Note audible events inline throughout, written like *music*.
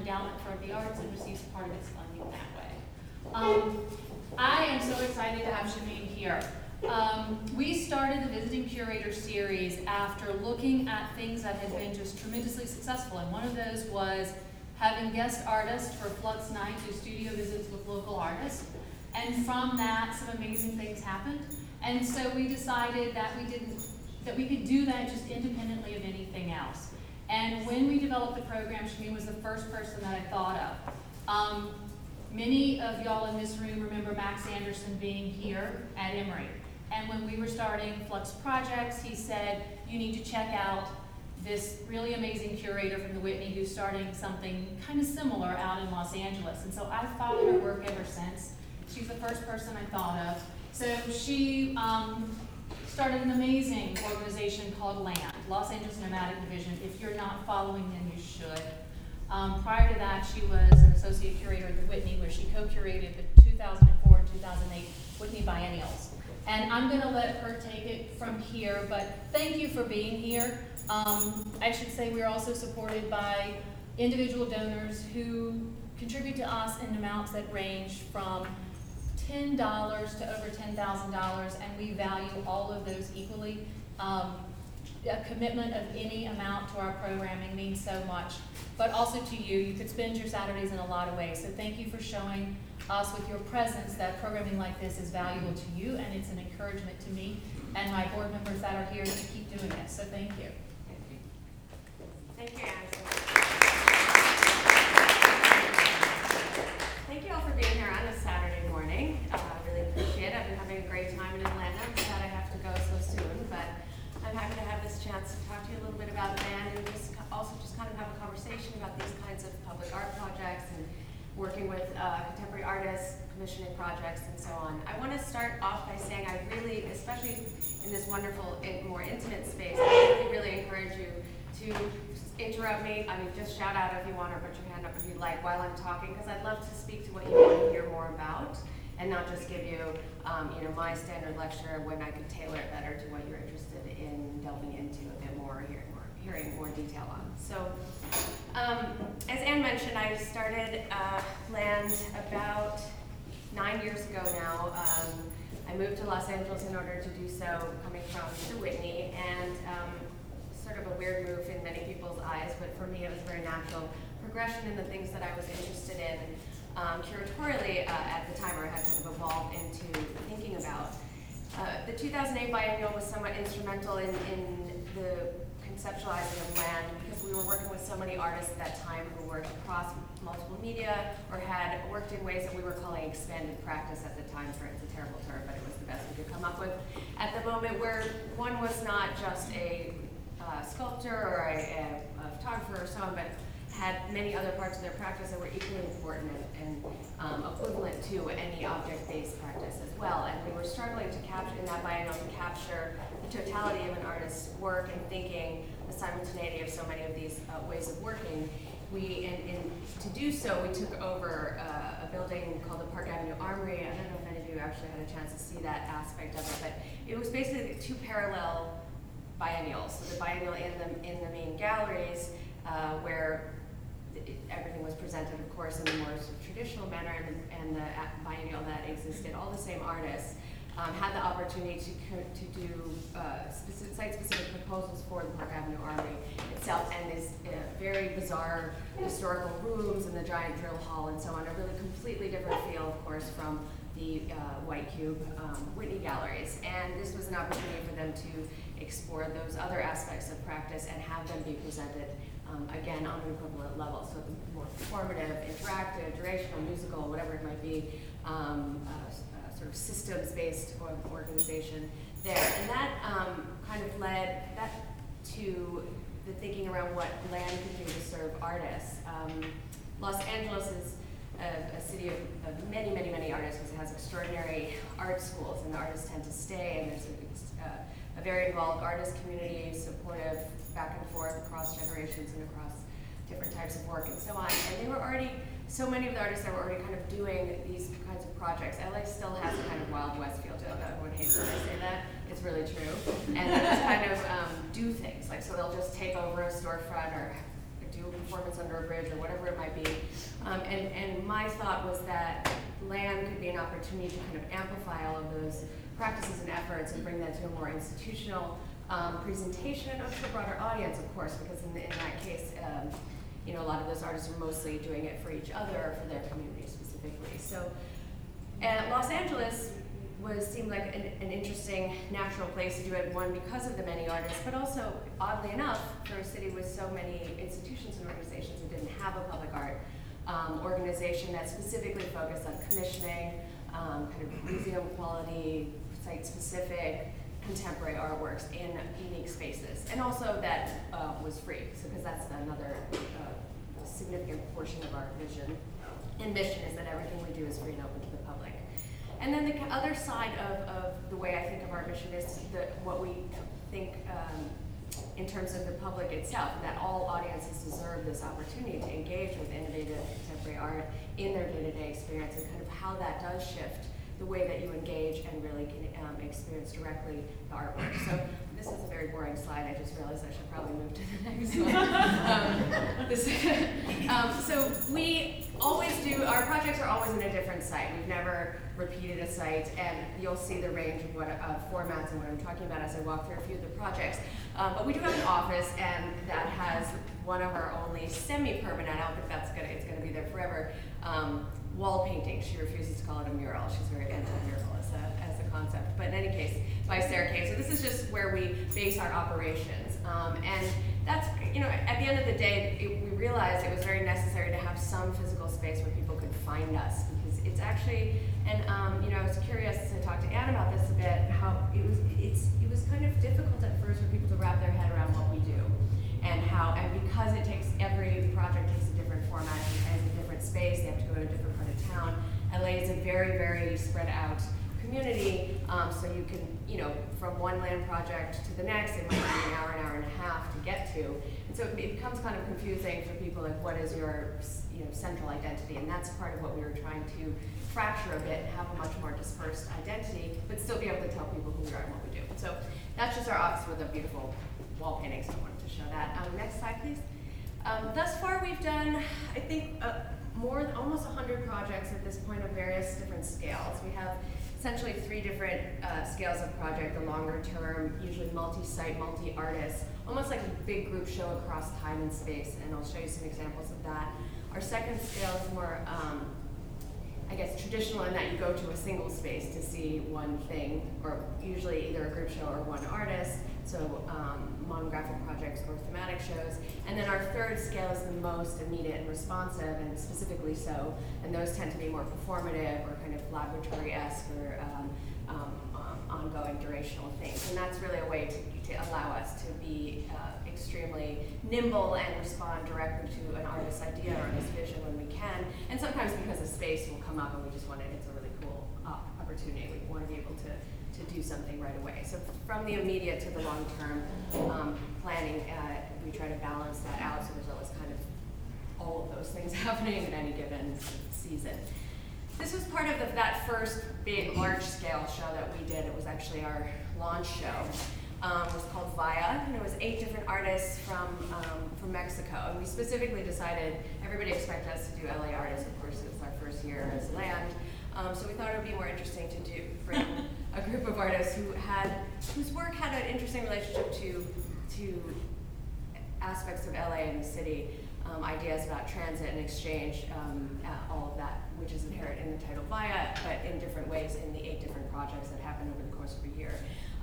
Endowment for the Arts and receives part of its funding that way. Um, I am so excited to have Shamim here. Um, we started the Visiting Curator series after looking at things that had been just tremendously successful, and one of those was having guest artists for Flux Night do studio visits with local artists. And from that, some amazing things happened. And so we decided that we didn't, that we could do that just independently of anything else. And when we developed the program, Shamim was the first person that I thought of. Um, many of y'all in this room remember Max Anderson being here at Emory. And when we were starting Flux Projects, he said, you need to check out this really amazing curator from the Whitney who's starting something kind of similar out in Los Angeles. And so I've followed her work ever since. She's the first person I thought of. So she um, started an amazing organization called LAND, Los Angeles Nomadic Division. If you're not following them, you should. Um, prior to that, she was an associate curator at the Whitney, where she co-curated the 2004 and 2008 Whitney biennials. And I'm going to let her take it from here, but thank you for being here. Um, I should say we're also supported by individual donors who contribute to us in amounts that range from $10 to over $10,000, and we value all of those equally. Um, a commitment of any amount to our programming means so much, but also to you. You could spend your Saturdays in a lot of ways. So thank you for showing us with your presence that programming like this is valuable to you, and it's an encouragement to me and my board members that are here to keep doing this. So thank you. Thank you, Anne. Thank you all for being here on this Saturday morning. Uh, I really appreciate it. I've been having a great time in Atlanta. I'm sad I have to go so soon, but I'm happy to have this chance to talk to you a little bit about LAND and just co- also just kind of have a conversation about these kinds of public art projects and working with uh, contemporary artists, commissioning projects, and so on. I want to start off by saying I really, especially in this wonderful, more intimate space, I really, really encourage you to interrupt me. I mean, just shout out if you want or put your hand up if you'd like while I'm talking, because I'd love to speak to what you want to hear more about and not just give you, um, you know, my standard lecture when I could tailor it better to what you're interested in delving into a bit more, hearing more, hearing more detail on. So, um, as Anne mentioned, I started uh, Land about nine years ago now. Um, I moved to Los Angeles in order to do so, coming from the Whitney, and um, sort of a weird move in many people's eyes, but for me it was very natural progression in the things that I was interested in um, curatorially uh, at the time, or had kind of evolved into thinking about. Uh, the 2008 biennial was somewhat instrumental in, in the conceptualizing of land we were working with so many artists at that time who worked across multiple media or had worked in ways that we were calling expanded practice at the time. For it's a terrible term, but it was the best we could come up with at the moment, where one was not just a uh, sculptor or a, a, a photographer or someone, but had many other parts of their practice that were equally important and, um, equivalent to any object-based practice as well. And we were struggling to capture in that biennial to capture the totality of an artist's work and thinking, simultaneity of so many of these uh, ways of working, we, and, and to do so, we took over uh, a building called the Park Avenue Armory. I don't know if any of you actually had a chance to see that aspect of it, but it was basically two parallel biennials. So the biennial in the in the main galleries, uh, where it, everything was presented, of course, in the more traditional manner, and, and the biennial that existed, all the same artists. Um, had the opportunity to, to do uh, specific, site-specific proposals for the Park Avenue Armory itself, and these uh, very bizarre historical rooms and the giant drill hall and so on. A really completely different feel, of course, from the uh, White Cube um, Whitney galleries. And this was an opportunity for them to explore those other aspects of practice and have them be presented um, again on an equivalent level. So the more performative, interactive, durational, musical, whatever it might be, um, uh, sort of systems-based organization there. And that um, kind of led that to the thinking around what land could do to serve artists. Um, Los Angeles is a, a city of, of many, many, many artists because it has extraordinary art schools and the artists tend to stay and there's a, uh, a very involved artist community, supportive back and forth across generations and across different types of work and so on. And they were already, so many of the artists that were already kind of doing these kinds of projects. LA still has a kind of Wild West feel to it. Everyone hates when I say that. It's really true. And they just kind of um, do things. Like, so they'll just take over a storefront or do a performance under a bridge or whatever it might be. Um, and, and my thought was that land could be an opportunity to kind of amplify all of those practices and efforts and bring that to a more institutional um, presentation to a broader audience, of course, because in, in that case, um, you know, a lot of those artists are mostly doing it for each other or for their community specifically. So, and Los Angeles was seemed like an, an interesting natural place to do it. One because of the many artists, but also oddly enough, for a city with so many institutions and organizations that didn't have a public art um, organization that specifically focused on commissioning, um, kind of museum quality, site specific, contemporary artworks in unique spaces, and also that uh, was free. So because that's another uh, significant portion of our vision and mission is that everything we do is free and open to the public. And then the other side of, of the way I think of our mission is the, what we think um, in terms of the public itself, that all audiences deserve this opportunity to engage with innovative contemporary art in their day-to-day experience and kind of how that does shift the way that you engage and really can um, experience directly the artwork. So this is a very boring slide. I just realized I should probably move to the next *laughs* one. um, this, um, so we always do, our projects are always in a different site. We've never repeated a site, and you'll see the range of what uh, formats and what I'm talking about as I walk through a few of the projects. Um, but we do have an office, and that has one of our only semi-permanent. I don't think that's gonna it's gonna be there forever. Um, wall painting. She refuses to call it a mural. She's very anti-mural as a as a concept. But in any case, by Sarah. So this is just where we base our operations, um, and that's you know at the end of the day, it, we realized it was very necessary to have some physical space where people could find us because it's actually and um, you know I was curious to talk to Anne about this a bit. How it was it's it was kind of difficult at first for people to wrap their head around what we do and how and because it takes every project takes a different format and a different space they have to go to different la is a very very spread out community um, so you can you know from one land project to the next it might be an hour an hour and a half to get to and so it becomes kind of confusing for people like what is your you know central identity and that's part of what we were trying to fracture a bit and have a much more dispersed identity but still be able to tell people who we are and what we do so that's just our office with a beautiful wall painting, so I wanted to show that. Um, next slide, please. Um, thus far, we've done, I think, uh, more than almost 100 projects at this point of various different scales. We have essentially three different uh, scales of project, the longer term, usually multi-site, multi-artist, almost like a big group show across time and space, and I'll show you some examples of that. Our second scale is more um, I guess traditional in that you go to a single space to see one thing, or usually either a group show or one artist. So um, monographic projects or thematic shows. And then our third scale is the most immediate and responsive, and specifically so. And those tend to be more performative or kind of laboratory-esque or um, um, um, ongoing durational things. And that's really a way to, to allow us to be uh, extremely nimble and respond directly to an artist's idea or artist's vision when we can. And sometimes because the space will come up and we just want it, it's a really cool uh, opportunity. We want to be able to do something right away. So from the immediate to the long-term um, planning, uh, we try to balance that out so there's always kind of all of those things *laughs* happening at any given season. This was part of the, that first big, large-scale show that we did. It was actually our launch show. Um, it was called Via, and it was eight different artists from um, from Mexico. And we specifically decided everybody expected us to do LA artists. Of course, it's our first year as land. Um, so we thought it would be more interesting to do bring *laughs* a group of artists who had whose work had an interesting relationship to to aspects of LA and the city, um, ideas about transit and exchange, um, all of that, which is inherent in the title Via, but in different ways in the eight different projects that happened over the course of a year.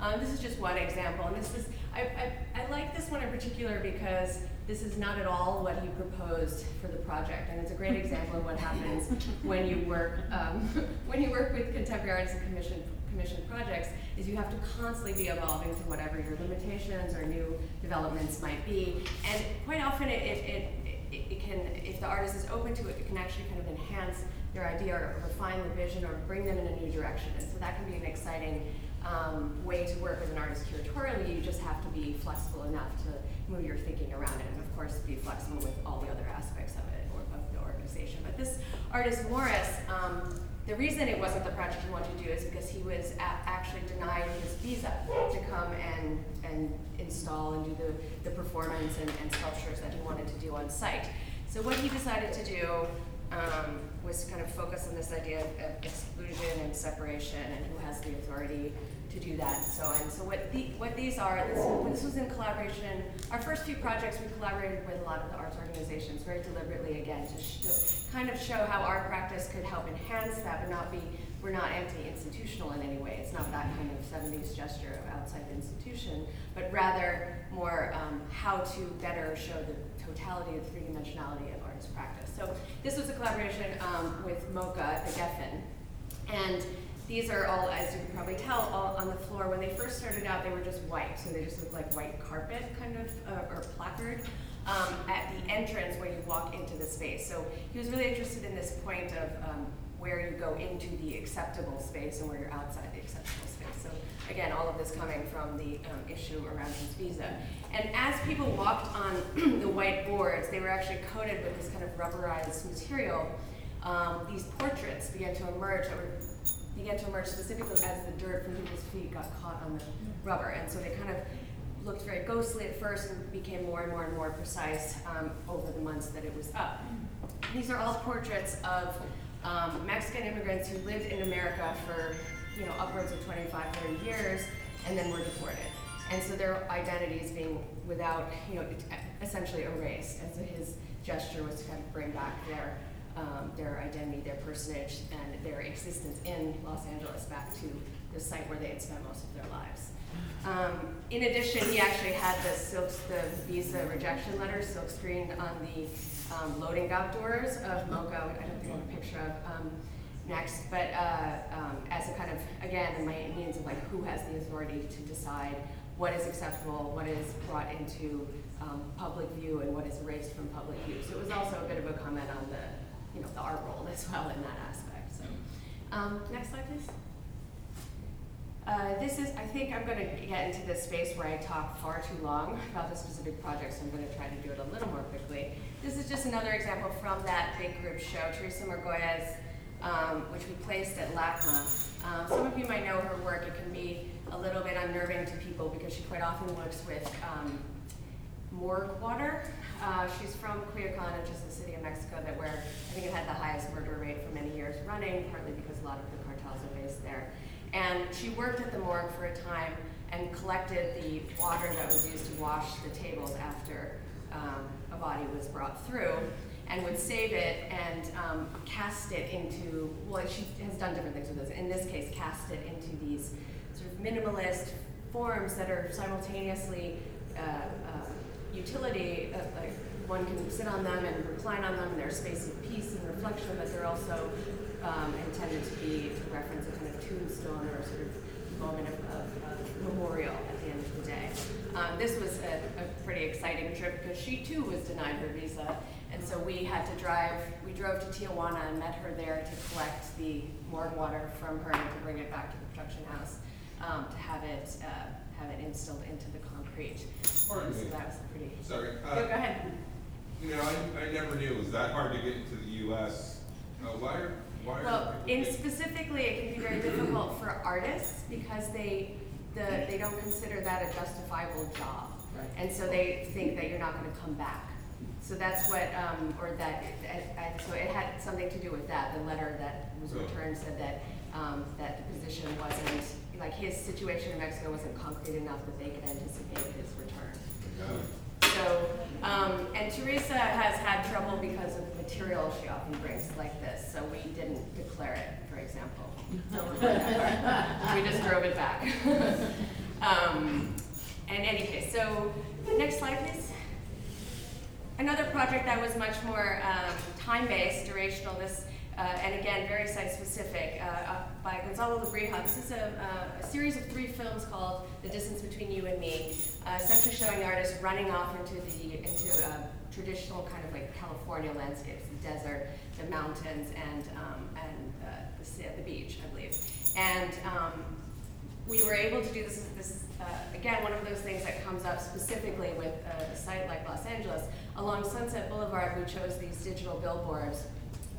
Um, this is just one example, and this is, I, I, I like this one in particular because this is not at all what he proposed for the project, and it's a great example of what happens *laughs* when you work, um, *laughs* when you work with contemporary artists and commission, commission projects, is you have to constantly be evolving to whatever your limitations or new developments might be, and quite often it, it, it, it, can, if the artist is open to it, it can actually kind of enhance their idea or refine the vision or bring them in a new direction, and so that can be an exciting um, way to work as an artist curatorially, you just have to be flexible enough to move your thinking around it, and of course be flexible with all the other aspects of it or of the organization. But this artist Moris, um, the reason it wasn't the project he wanted to do is because he was actually denied his visa to come and and install and do the, the performance and, and sculptures that he wanted to do on site. So what he decided to do um, was kind of focus on this idea of, of exclusion and separation and who has the authority to do that and so on. So what the, what these are, this, this was in collaboration, our first few projects we collaborated with a lot of the arts organizations very deliberately again to, sh- to kind of show how our practice could help enhance that but not be, we're not anti-institutional in any way. It's not that kind of 70s gesture of outside the institution, but rather more um, how to better show the totality of the three-dimensionality of artist practice. So this was a collaboration um, with MoCA, the Geffen, and these are all, as you can probably tell, all on the floor. When they first started out, they were just white, so they just looked like white carpet, kind of, uh, or placard, um, at the entrance where you walk into the space. So he was really interested in this point of um, where you go into the acceptable space and where you're outside the acceptable space. So again, all of this coming from the um, issue around his visa. And as people walked on *clears throat* the white boards, they were actually coated with this kind of rubberized material. Um, these portraits began to emerge that were began to emerge specifically as the dirt from people's feet got caught on the rubber. And so they kind of looked very ghostly at first and became more and more and more precise um, over the months that it was up. These are all portraits of um, Mexican immigrants who lived in America for you know upwards of 25, 30 years and then were deported. And so their identities being without, you know, essentially erased. And so his gesture was to kind of bring back their um, their identity, their personage, and their existence in Los Angeles back to the site where they had spent most of their lives. Um, in addition, he actually had the silk, the visa rejection letter silk screened on the um, loading dock doors of MoCA. I don't think I have a picture of um, next, but uh, um, as a kind of again, the means of like who has the authority to decide what is acceptable, what is brought into um, public view, and what is erased from public view. So it was also a bit of a comment on the you know, the art role as well in that aspect. So, um, next slide, please. Uh, this is, I think I'm going to get into this space where I talk far too long about the specific project, so I'm going to try to do it a little more quickly. This is just another example from that big group show, Teresa Margolles, um, which we placed at LACMA. Um, some of you might know her work. It can be a little bit unnerving to people because she quite often works with um, morgue water. Uh, she's from Culiacan, which is a city in Mexico that where I think it had the highest murder rate for many years running, partly because a lot of the cartels are based there. And she worked at the morgue for a time and collected the water that was used to wash the tables after um, a body was brought through and would save it and um, cast it into, well, she has done different things with this. In this case, cast it into these sort of minimalist forms that are simultaneously uh, uh, utility, like one can sit on them and recline on them, they're a space of peace and reflection, but they're also um, intended to be to reference a kind of tombstone or sort of moment of, of, of memorial at the end of the day. Um, this was a, a, pretty exciting trip because she too was denied her visa, and so we had to drive. We drove to Tijuana and met her there to collect the morgue water from her and to bring it back to the production house. um, to have it, uh, have it instilled into the concrete. Pardon So me. that was pretty, Sorry. no, go Uh, ahead. you know, I, I never knew it was that hard to get into the U.S. Uh, why are, why are Well, people in getting- specifically, it can be very difficult for artists because they, the, they don't consider that a justifiable job. Right. And so they think that you're not gonna come back. So that's what, um, or that, and, and so it had something to do with that. The letter that was returned said that, um, that the position wasn't, like his situation in Mexico wasn't concrete enough that they could anticipate his return. So, um, and Teresa has had trouble because of the material she often brings like this, so we didn't declare it, for example. We just drove it back. *laughs* Um, in any case, so, next slide, please. Another project that was much more um, time-based, durational, this, uh, and again, very site-specific, uh, uh, by Gonzalo Lebrija. This is a, a series of three films called The Distance Between You and Me, uh, essentially showing the artist running off into the into traditional kind of like California landscapes, the desert, the mountains, and um, and uh, the, the beach, I believe. And um, we were able to do this, this uh, again, one of those things that comes up specifically with a site like Los Angeles. Along Sunset Boulevard, we chose these digital billboards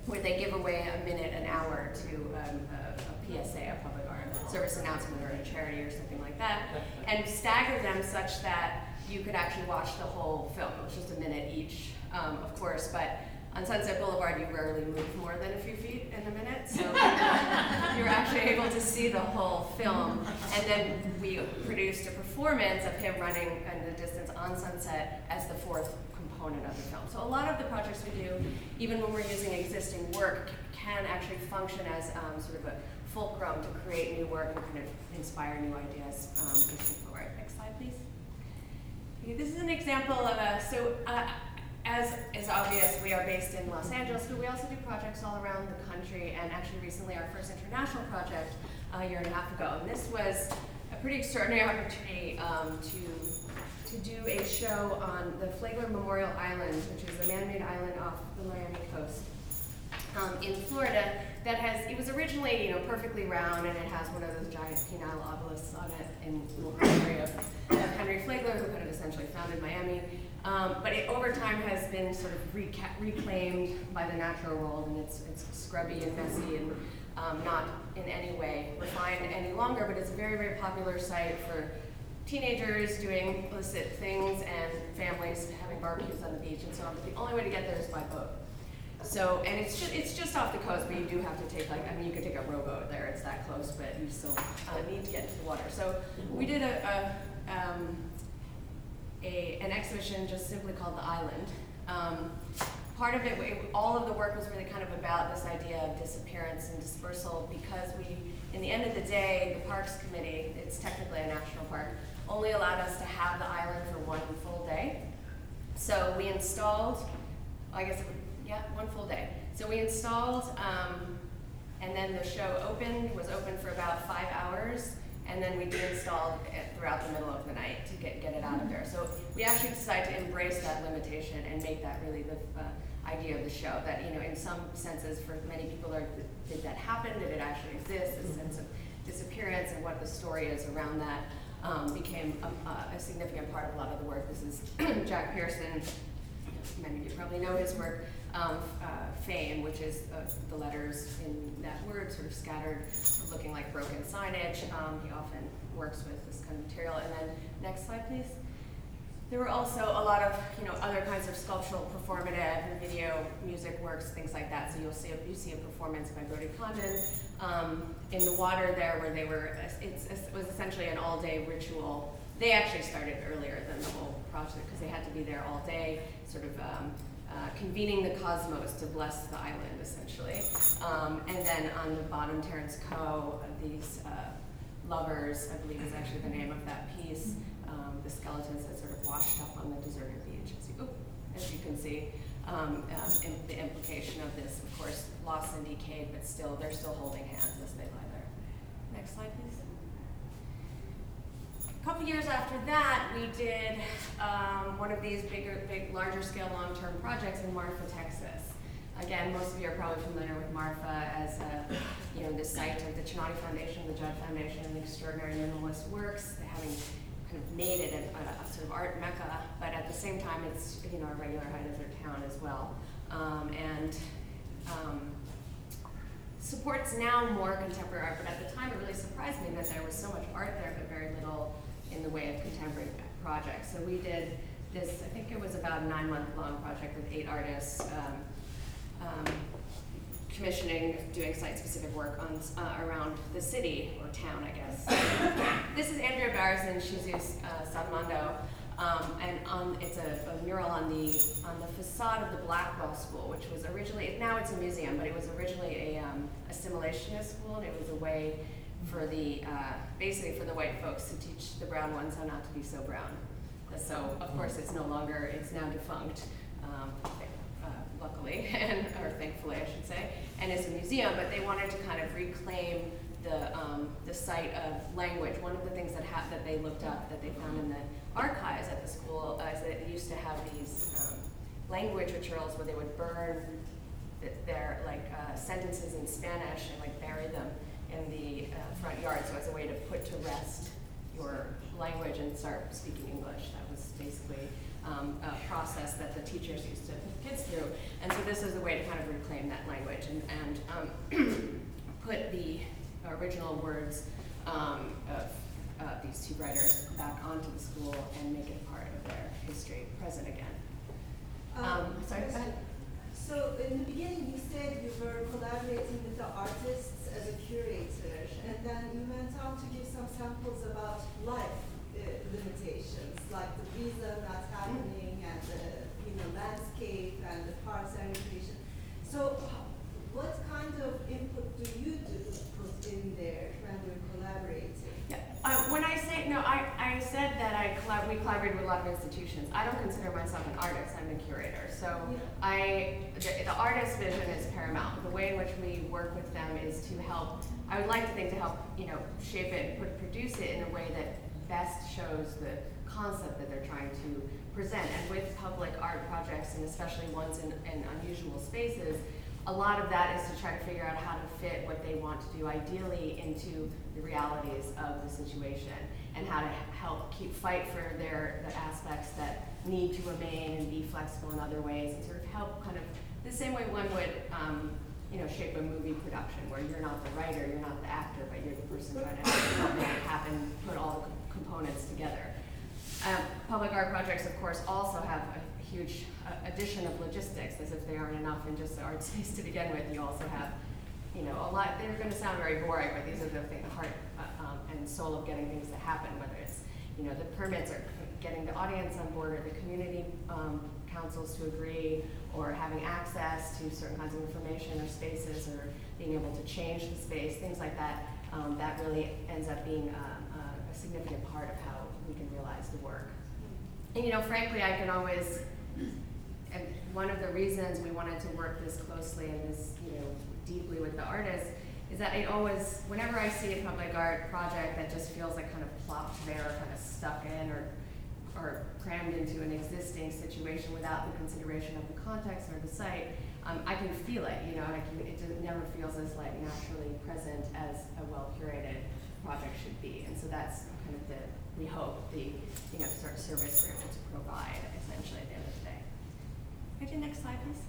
where they give away a minute, an hour to um, a, a PSA, a public art service announcement or a charity or something like that, and stagger them such that you could actually watch the whole film. It was just a minute each, um, of course, but on Sunset Boulevard, you rarely move more than a few feet in a minute, so *laughs* you're actually able to see the whole film. And then we produced a performance of him running in the distance on Sunset as the fourth component of the film. So a lot of the projects we do, even when we're using existing work, can actually function as um, sort of a fulcrum to create new work and kind of inspire new ideas um, forward. Next slide, please. Okay, This is an example of a, so uh, as is obvious, we are based in Los Angeles, but we also do projects all around the country, and actually recently our first international project a year and a half ago. And this was a pretty extraordinary opportunity um, to, to do a show on the Flagler Memorial Island, which is a man-made island off the Miami coast um, in Florida that has, it was originally, you know, perfectly round and it has one of those giant penile obelisks on it in memory of, of Henry Flagler, who kind of essentially founded Miami. Um, but it over time has been sort of reca- reclaimed by the natural world and it's, it's scrubby and messy and um, not in any way refined any longer, but it's a very, very popular site for teenagers doing illicit things and families having barbecues on the beach and so on. But the only way to get there is by boat. So, and it's just, it's just off the coast, but you do have to take like, I mean, you could take a rowboat there, it's that close, but you still uh, need to get to the water. So we did a, a, um, a, an exhibition just simply called The Island. Um, part of it, it, all of the work was really kind of about this idea of disappearance and dispersal because we, in the end of the day, the Parks Committee, it's technically a national park, only allowed us to have the island for one full day. So we installed, I guess, yeah, one full day. So we installed, um, and then the show opened, was open for about five hours, and then we de-installed it throughout the middle of the night to get, get it out of there. So we actually decided to embrace that limitation and make that really the uh, idea of the show. That, you know, in some senses, for many people, are, did that happen? Did it actually exist? This sense of disappearance and what the story is around that um, became a, a significant part of a lot of the work. This is *clears throat* Jack Pierson, many of you probably know his work, um, uh, fame, which is uh, the letters in that word sort of scattered, looking like broken signage. Um, he often works with this kind of material. And then next slide, please. There were also a lot of, you know, other kinds of sculptural, performative, video, music works, things like that. So you'll see a, you see a performance by Brody Condon um, in the water there, where they were. It's, it was essentially an all-day ritual. They actually started earlier than the whole project because they had to be there all day, sort of um, uh, convening the cosmos to bless the island, essentially. Um, and then on the bottom, Terence Koh, uh, these uh, lovers, I believe is actually the name of that piece. Um, the skeletons that sort of washed up on the deserted beach, as you, as you can see. Um, um, the implication of this, of course, loss and decayed, but still, they're still holding hands as they lie there. Next slide, please. A couple years after that, we did um, one of these bigger, big, larger scale long-term projects in Marfa, Texas. again, most of you are probably familiar with Marfa as a, you know, the site of the Chinati Foundation, the Judd Foundation, and the Extraordinary Minimalist Works, having kind of made it a, a sort of art mecca, but at the same time, it's, you know, a regular high desert town as well. Um, and, um, supports now more contemporary art, but at the time it really surprised me that there was so much art there, but very little in the way of contemporary projects. So we did this, I think it was about a nine month long project with eight artists, um, um, commissioning, doing site specific work on, uh, around the city or town, I guess. this is Andrea Barris and Jesus uh, Salmando. Um, and on, it's a, a, mural on the on the facade of the Blackwell School, which was originally now it's a museum, but it was originally a um, assimilationist school, and it was a way for the uh, basically for the white folks to teach the brown ones how not to be so brown. So of course it's no longer it's now defunct, um, luckily *laughs* and or thankfully I should say, and it's a museum. But they wanted to kind of reclaim the um, the site of language. One of the things that ha- that they looked up that they found in the archives at the school uh, is that it used to have these um, language materials where they would burn th- their like uh, sentences in Spanish and like bury them in the uh, front yard. So as a way to put to rest your language and start speaking English. That was basically um, a process that the teachers used to put kids through. And so this is a way to kind of reclaim that language and, and um, *clears throat* put the original words um, of uh, these two writers back onto the school and make it part of their history present again. Um, sorry, go ahead. So in the beginning, you said you were collaborating with the artists as a curator, and then you went on to give some samples about life uh, limitations, like the visa not happening, and the you know landscape and the parks and recreation. So, what kind of input do you do put in there when you're collaborating? Yeah. Uh, when I say no, I, I said that I collab- we collaborated with a lot of institutions. I don't consider myself an artist. I'm a curator. So Yeah. I the, the artist vision is paramount. The way in which we work with them is to help. I would like to think to help you know shape it, put, produce it in a way that best shows the concept that they're trying to present. And with public art projects, and especially ones in, in unusual spaces, a lot of that is to try to figure out how to fit what they want to do ideally into the realities of the situation and how to help keep fight for their the aspects that need to remain and be flexible in other ways and sort of help kind of the same way one would um, you know shape a movie production where you're not the writer you're not the actor but you're the person trying to help make it happen put all the components together um, public art projects of course also have a huge uh, addition of logistics, as if they aren't enough in just the art *laughs* space to begin with. You also have, you know, a lot. They're going to sound very boring, but these are the, thing, the heart uh, um, and soul of getting things to happen. Whether it's, you know, the permits or getting the audience on board, or the community um, councils to agree, or having access to certain kinds of information or spaces, or being able to change the space, things like that. Um, that really ends up being uh, significant part of how we can realize the work. And you know, frankly, I can always and one of the reasons we wanted to work this closely and this, you know, deeply with the artists is that it always, whenever I see a public art project that just feels like kind of plopped there, kind of stuck in or, or crammed into an existing situation without the consideration of the context or the site, um, I can feel it, you know, can, it just never feels as like naturally present as a well curated project should be. And so that's kind of the, we hope, the, you know, sort of service we're able to provide essentially at the end of the day. Could you next slide, please?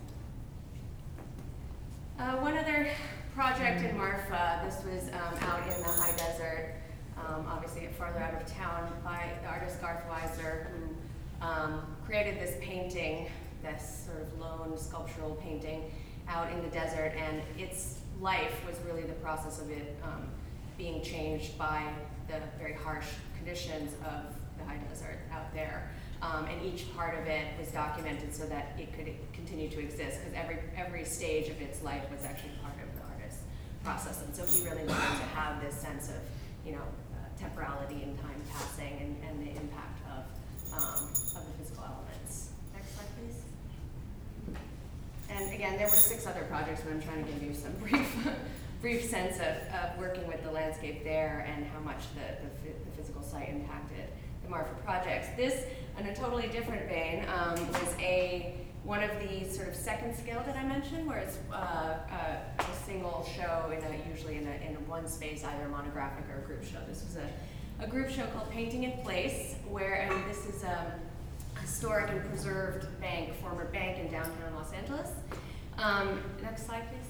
Uh, one other project in Marfa, this was um, out in the high desert, um, obviously farther out of town, by the artist Garth Weiser, who um, created this painting, this sort of lone sculptural painting out in the desert, and its life was really the process of it um, being changed by the very harsh conditions of the high desert out there. Um, and each part of it was documented so that it could continue to exist because every every stage of its life was actually part of the artist's process. And so he really wanted to have this sense of, you know, uh, temporality and time passing and, and the impact of um, of the physical elements. Next slide, please. And again, there were six other projects, but I'm trying to give you some *laughs* brief brief sense of, of working with the landscape there and how much the, the, the physical site impacted the Marfa projects. This in a totally different vein, um, was a one of the sort of second scale that I mentioned, where it's uh, a, a single show in a usually in a in a one space, either a monographic or a group show. This was a, a group show called Painting in Place, where and this is a historic and preserved bank, former bank in downtown Los Angeles. Um, next slide, please.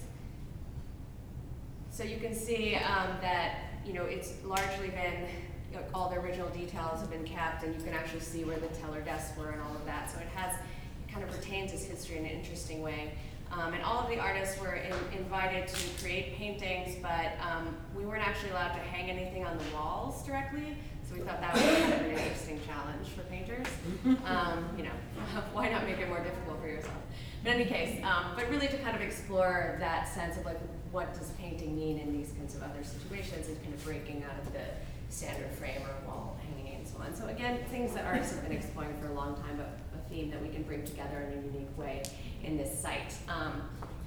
So you can see um, that you know it's largely been you know, all the original details have been kept, and you can actually see where the teller desks were and all of that. So it has it kind of retains its history in an interesting way. Um, and all of the artists were in, invited to create paintings, but um, we weren't actually allowed to hang anything on the walls directly. So we thought that was kind of an interesting challenge for painters. *laughs* Um, you know, *laughs* why not make it more difficult for yourself? But in any case, um, but really to kind of explore that sense of like what does painting mean in these kinds of other situations and kind of breaking out of the standard frame or wall hanging and so on. So again, things that artists have been exploring for a long time, but a theme that we can bring together in a unique way in this site. Um,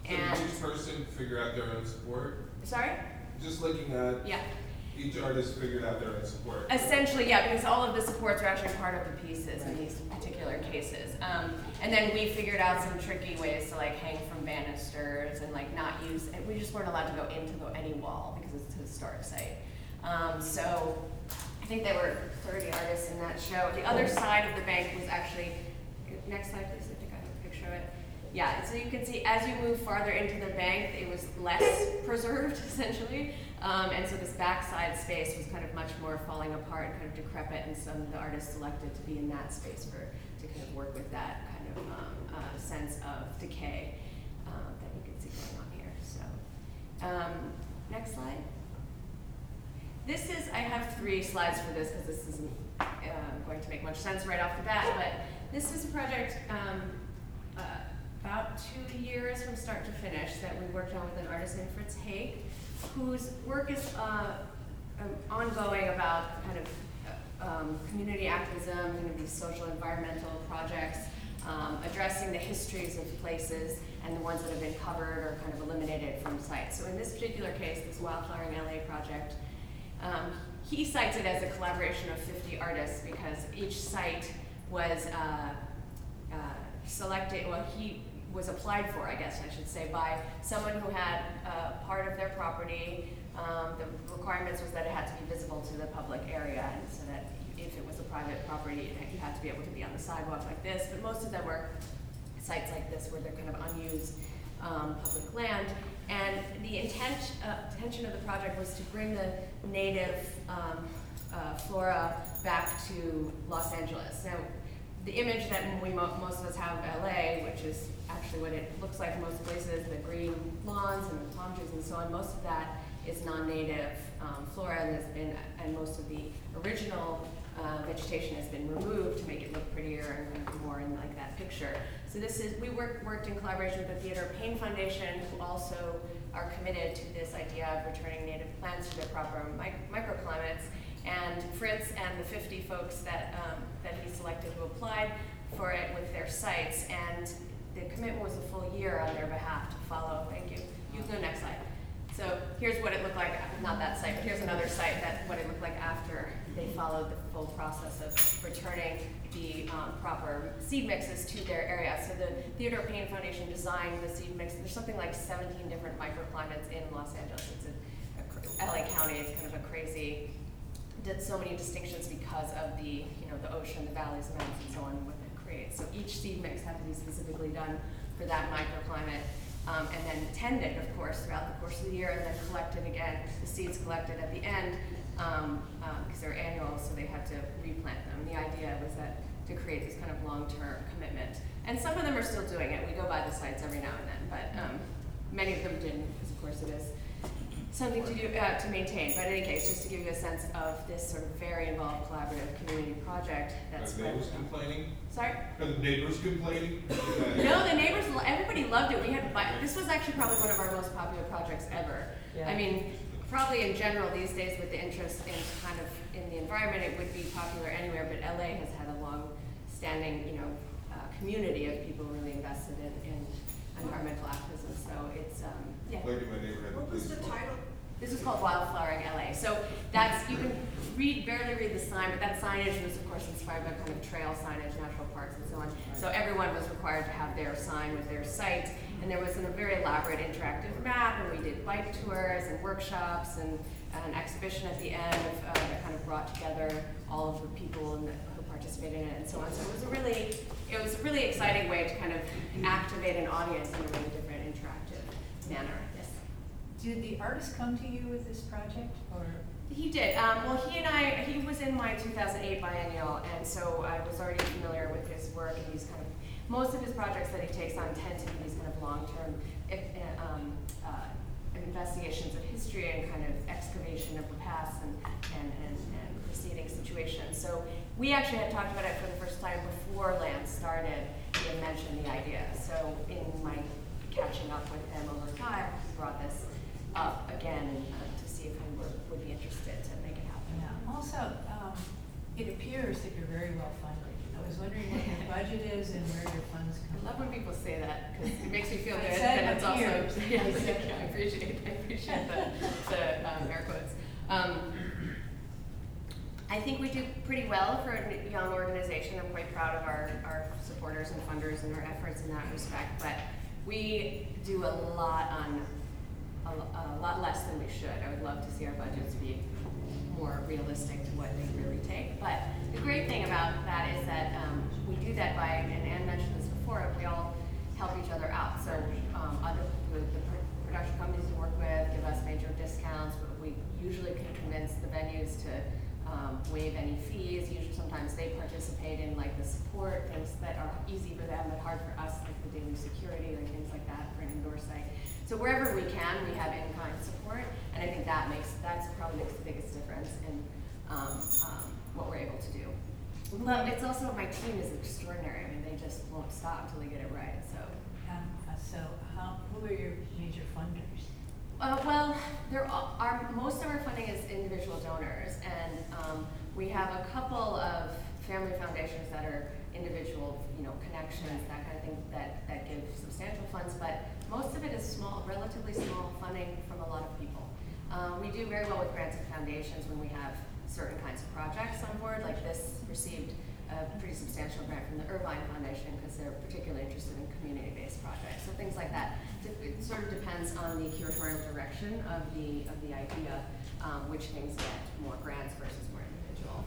So and each person figure out their own support? sorry, Just looking at yeah. each artist figured out their own support. Essentially, yeah, because all of the supports are actually part of the pieces in these particular cases. Um, and then we figured out some tricky ways to like hang from banisters and like not use, we just weren't allowed to go into the, any wall because it's a historic site. Um, so I think there were 30 artists in that show. The other side of the bank was actually, next slide please, I think I have a picture of it. Yeah, so you can see as you move farther into the bank, it was less *laughs* preserved essentially. Um, and so this backside space was kind of much more falling apart and kind of decrepit, and some of the artists selected to be in that space for to kind of work with that kind of um, uh, sense of decay um, that you can see going on here. So, um, next slide. This is, I have three slides for this because this isn't uh, going to make much sense right off the bat, but this is a project um, uh, about two years from start to finish that we worked on with an artist named Fritz Haeg, whose work is uh, um, ongoing about kind of um, community activism, kind of these social environmental projects, um, addressing the histories of places and the ones that have been covered or kind of eliminated from sites. So in this particular case, this Wildflowering LA project, um, he cites it as a collaboration of 50 artists because each site was uh, uh, selected, well, he was applied for, I guess I should say, by someone who had uh, part of their property. Um, the requirements was that it had to be visible to the public area, and so that if it was a private property, you had to be able to be on the sidewalk like this. But most of them were sites like this where they're kind of unused um, public land. And the intent, uh, intention of the project was to bring the native um, uh, flora back to Los Angeles. Now, the image that we mo- most of us have of LA, which is actually what it looks like in most places, the green lawns and the palm trees and so on, most of that is non-native um, flora and has been, and most of the original uh, vegetation has been removed to make it look prettier and more in like that picture. So this is, we worked, worked in collaboration with the Theodore Payne Foundation, who also are committed to this idea of returning native plants to their proper mic- microclimates. And Fritz and the 50 folks that, um, that he selected who applied for it with their sites. And the commitment was a full year on their behalf to follow. Thank you. You can go next slide. So here's what it looked like, not that site, but here's another site that what it looked like after they followed the full process of returning the um, proper seed mixes to their area. So the Theodore Payne Foundation designed the seed mix. There's something like 17 different microclimates in Los Angeles. It's a, LA County. It's kind of a crazy. Did so many distinctions because of the you know the ocean, the valleys, the mountains, and so on. and What it creates. So each seed mix had to be specifically done for that microclimate um, and then tended, of course, throughout the course of the year, and then collected again. The seeds collected at the end because um, um, they're annual, so they had to replant them. The idea was that to create this kind of long-term commitment. And some of them are still doing it. We go by the sites every now and then, but um, many of them didn't, because of course it is something to do uh, to maintain. But in any case, just to give you a sense of this sort of very involved collaborative community project Are that's the neighbors complaining? Sorry. Are the neighbors complaining? No, the neighbors, lo- everybody loved it. We had, bi- this was actually probably one of our most popular projects ever. I mean, probably in general these days with the interest in kind of in the environment, it would be popular anywhere, but LA has had a long-standing, you know, uh, community of people really invested in, in environmental activism. So it's, um, yeah. Lady, my neighbor had the What was the title? This is called Wildflowering LA. So that's, you can read, barely read the sign, but that signage was of course inspired by kind of trail signage, natural parks and so on. So everyone was required to have their sign with their site, and there was a very elaborate interactive map, and we did bike tours and workshops and an exhibition at the end uh, that kind of brought together all of the people the, who participated in it and so on. So it was a really, it was a really exciting way to kind of activate an audience in a really different interactive manner. Did the artist come to you with this project, or? He did. Um, well, he and I, he was in my 2008 biennial, and so I was already familiar with his work and these kind of, most of his projects that he takes on tend to be these kind of long-term if, uh, um, uh, investigations of history and kind of excavation of the past and, and, and, and preceding situations. So we actually had talked about it for the first time before LAND started. He had mentioned the idea. So in my catching up with him over time, he brought this up again uh, to see if he would, would be interested to make it happen. Yeah. Also, um, it appears that you're very well funded. I was wondering what your *laughs* budget is and where your funds come. I come love when people say that because it makes me feel good. said and it's also appears. *laughs* yeah, I said I appreciate I appreciate the, the um, air quotes. Um, I think we do pretty well for a young organization. I'm quite proud of our, our supporters and funders and our efforts in that respect. But we do a lot on a, a lot less than we should. I would love to see our budgets be more realistic to what they really take. But the great thing about that is that um, we do that by, and Anne mentioned this before, we all help each other out. So um, other the, production companies we work with give us major discounts. But we usually can convince the venues to um, waive any fees. Usually, sometimes they participate in like the support things that are easy for them but hard for us, like the daily security or things like that for an indoor site. So wherever we can, we have in-kind support, and I think that makes that's probably makes the biggest difference in um, um, what we're able to do. But it's also my team is extraordinary. I mean, they just won't stop until they get it right. So. Um, uh, so how, who are your major funders? Uh, well, there are, our, most of our funding is individual donors, and um, we have a couple of family foundations that are individual, you know, connections, that kind of thing, that, that give substantial funds, but most of it is small, relatively small funding from a lot of people. Um, we do very well with grants and foundations when we have certain kinds of projects on board, like this received a pretty substantial grant from the Irvine Foundation because they're particularly interested in community-based projects. So things like that. It sort of depends on the curatorial direction of the of the idea, um, which things get more grants versus more individual.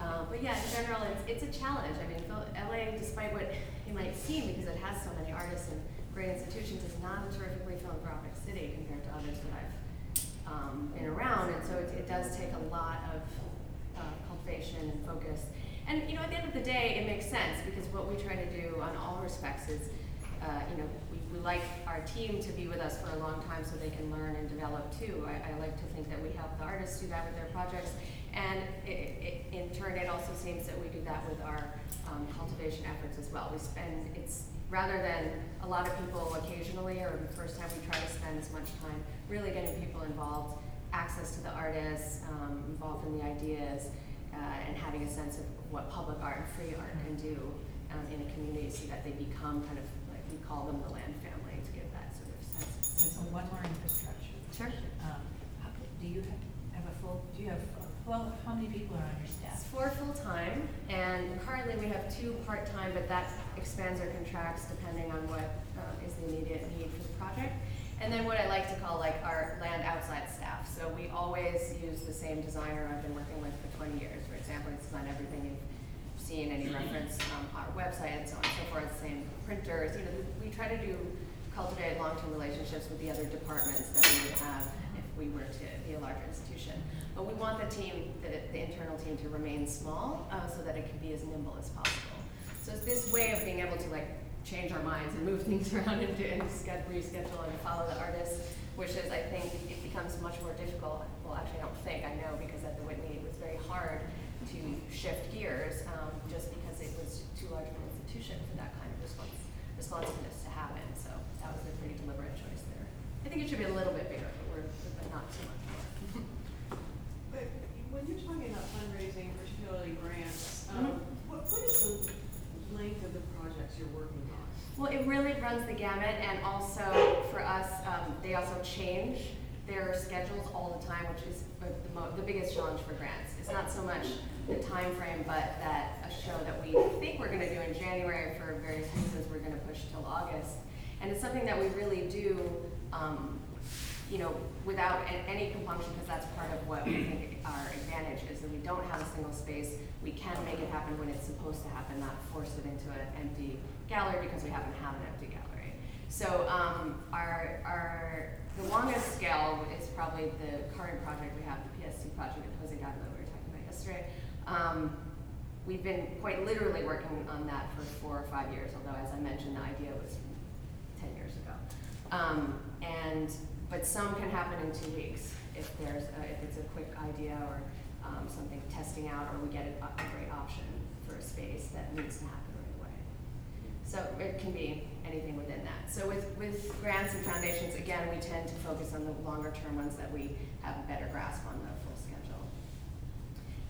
Um, but yeah, in general, it's, it's a challenge. I mean, LA, despite what it might seem, because it has so many artists and great institutions, is not a terrifically philanthropic city compared to others that I've um, been around. And so it, it does take a lot of uh, cultivation and focus. And you know, at the end of the day, it makes sense because what we try to do on all respects is, uh, you know, we, we like our team to be with us for a long time so they can learn and develop too. I, I like to think that we help the artists do that with their projects, and it, it, in turn, it also seems that we do that with our um, cultivation efforts as well. We spend it's rather than a lot of people occasionally or the first time we try to spend as much time really getting people involved, access to the artists, um, involved in the ideas uh, and having a sense of what public art and free art can do um, in a community so that they become kind of like we call them the LAND family to give that sort of sense. And so one more infrastructure. Sure. Um, do you have, have a full, do you have, well, how many people are on your staff? It's four full time, and currently we have two part time, but that expands or contracts depending on what um, is the immediate need for the project. And then what I like to call like our LAND outside staff. So we always use the same designer I've been working with for 20 years. For example, it's designed everything you've seen, any reference on our website and so on and so forth. Same printers. You know, we try to do cultivate long-term relationships with the other departments that we would have if we were to be a larger institution. But we want the team, the, the internal team, to remain small uh, so that it can be as nimble as possible. So it's this way of being able to like change our minds and move *laughs* things around and, and reschedule and follow the artists, which is, I think, it becomes much more difficult. Well, actually, I don't think, I know, because at the Whitney it was very hard to shift gears um, just because it was too large of an institution for that kind of respons- responsiveness to happen. So that was a pretty deliberate choice there. I think it should be a little bit bigger, but we're but not too much more. But when you're talking about fundraising, particularly grants, um, what, what is the length of the projects you're working on? Well, it really runs the gamut, and also for us, um, they also change their schedules all the time, which is the, the mo- the biggest challenge for grants. It's not so much the time frame, but that a show that we think we're gonna do in January for various reasons, we're gonna push till August. And it's something that we really do, um, you know, without any compunction, because that's part of what we think our advantage is, that we don't have a single space. We can make it happen when it's supposed to happen, not force it into an empty gallery because we happen to have an empty gallery. So, um, our, our, the longest scale is probably the current project we have, the PST project at Jose that we were talking about yesterday. Um, we've been quite literally working on that for four or five years, although as I mentioned, the idea was ten years ago. Um, and, but some can happen in two weeks if there's, a, if it's a quick idea or, um, something testing out, or we get a, a great option for a space that needs to happen right away. So it can be anything within that. So with, with grants and foundations, again, we tend to focus on the longer term ones that we have a better grasp on the full schedule.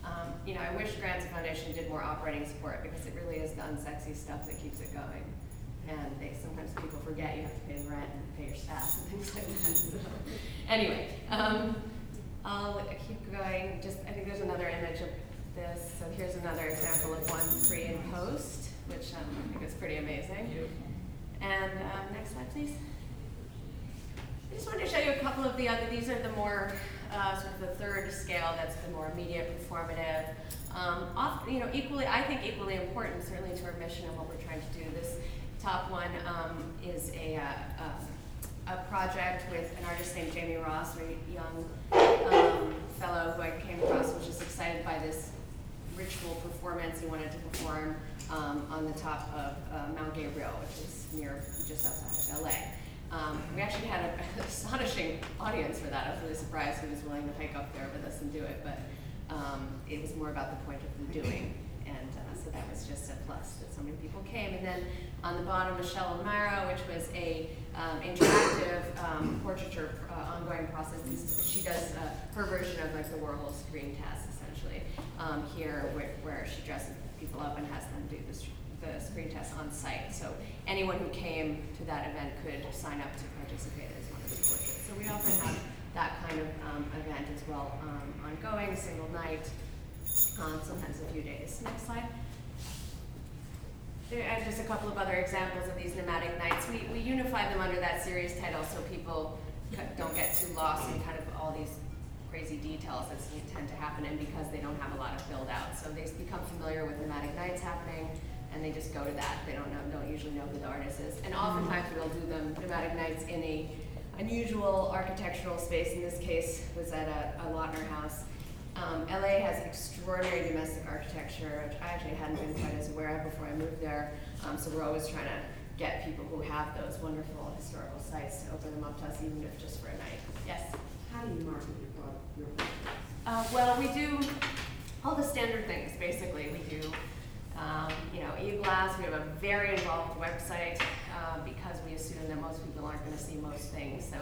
Um, you know, I wish Grants and Foundation did more operating support because it really is the unsexy stuff that keeps it going. And they, sometimes people forget you have to pay the rent and pay your staff and *laughs* things like that. So, anyway, um, I'll keep going. Just, I think there's another image of this. So here's another example of one pre and post, which um, I think is pretty amazing. And um, next slide, please. I just wanted to show you a couple of the other, these are the more, uh, sort of the third scale, that's the more immediate performative. Um, off, you know, equally, I think equally important, certainly to our mission and what we're trying to do. This top one um, is a, uh, a, a project with an artist named Jamie Ross, a young um, fellow who I came across, was just excited by this ritual performance he wanted to perform um, on the top of uh, Mount Gabriel, which is near just outside of LA. Um, we actually had *laughs* an astonishing audience for that. I was really surprised he was willing to hike up there with us and do it, but um, it was more about the point of the doing. And uh, so that was just a plus that so many people came. And then on the bottom, Michele O'Marah, which was a um, interactive um, portraiture uh, ongoing process. She does uh, her version of like the Warhol screen test, essentially, um, here where, where she dresses people up and has them do the, the screen test on site. So anyone who came to that event could sign up to participate as one of the portraits. So we often have that kind of um, event as well, um, ongoing, single night, um, sometimes a few days. Next slide. There are just a couple of other examples of these nomadic nights. We, we unify them under that series title so people don't get too lost in kind of all these crazy details that tend to happen and because they don't have a lot of build out. So they become familiar with nomadic nights happening and they just go to that. They don't know, don't usually know who the artist is. And oftentimes we'll do them nomadic nights in a unusual architectural space. In this case was at a, a Lautner house. Um, LA has extraordinary domestic architecture, which I actually hadn't been quite as aware of before I moved there. Um, so we're always trying to get people who have those wonderful historical sites to open them up to us, even if just for a night. Yes? How do you market your product, your? Uh, well, we do all the standard things, basically. We do, um, you know, e-blast, we have a very involved website, uh, because we assume that most people aren't gonna see most things, so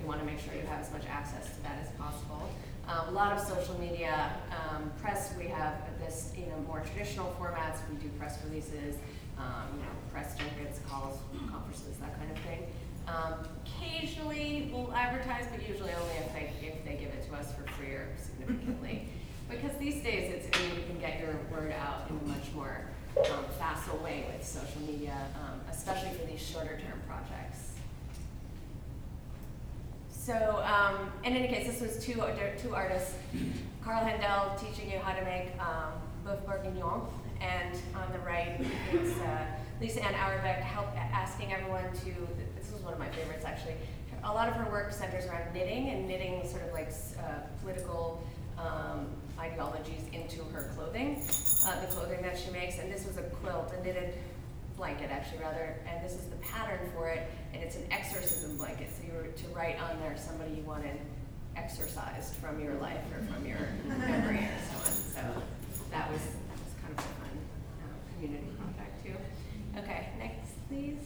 we wanna make sure you have as much access to that as possible. Um, a lot of social media, um, press, we have this, you know, more traditional formats, we do press releases, um, you know, press junkets, calls, conferences, that kind of thing. Um, occasionally, we'll advertise, but usually only if they, if they give it to us for free or significantly. *laughs* Because these days, it's, I mean, you can get your word out in a much more, um, facile way with social media, um, especially for these shorter term projects. So, um, in any case, this was two, two artists, Karl Haendel teaching you how to make um, boeuf bourguignon, and on the right is uh, Lisa Anne Auerbach help, asking everyone to, this was one of my favorites actually, a lot of her work centers around knitting and knitting sort of like uh, political um, ideologies into her clothing, uh, the clothing that she makes, and this was a quilt, a knitted blanket actually rather, and this is the pattern for it, and it's an exorcism blanket. So you were to write on there somebody you wanted exorcised from your life or from your *laughs* memory or so on. So that was that was kind of a fun uh, community project too. Okay, next please.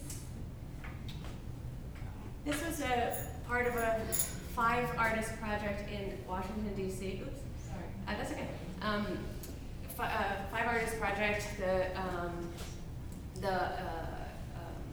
This was a part of a five artist project in Washington D.C. Oops, sorry, uh, that's okay. Um, fi- uh, five artist project. The um, the uh, um,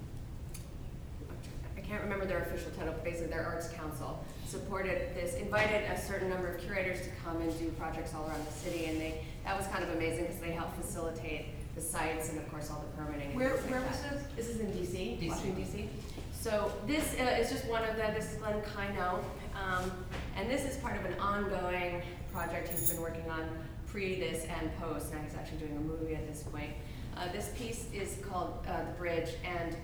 I can't remember their official title, but basically their arts council supported this, invited a certain number of curators to come and do projects all around the city, and they, that was kind of amazing because they helped facilitate the sites and of course all the permitting and Where, like where was this? This is in DC, DC. Washington DC. So this uh, is just one of the, this is Glenn Kaino, um, and this is part of an ongoing project he's been working on pre this and post, and he's actually doing a movie at this point. Uh, this piece is called uh, The Bridge, and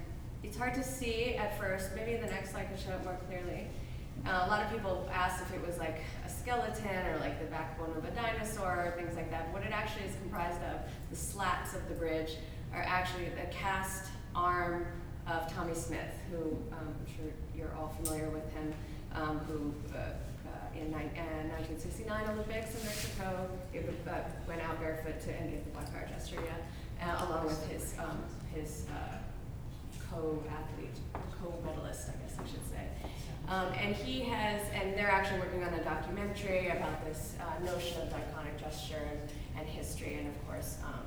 it's hard to see at first, maybe the next slide can show it more clearly. Uh, a lot of people asked if it was like a skeleton or like the backbone of a dinosaur or things like that. What it actually is comprised of, the slats of the bridge, are actually the cast arm of Tommie Smith, who um, I'm sure you're all familiar with him, um, who uh, uh, in ni- uh, 1969 Olympics in Mexico it, went out barefoot to gave the Black Power gesture, yeah, uh, along with his um, his uh, co-athlete, co-medalist, I guess I should say. Um, and he has, and they're actually working on a documentary about this uh, notion of iconic gesture and, and history, and of course, um,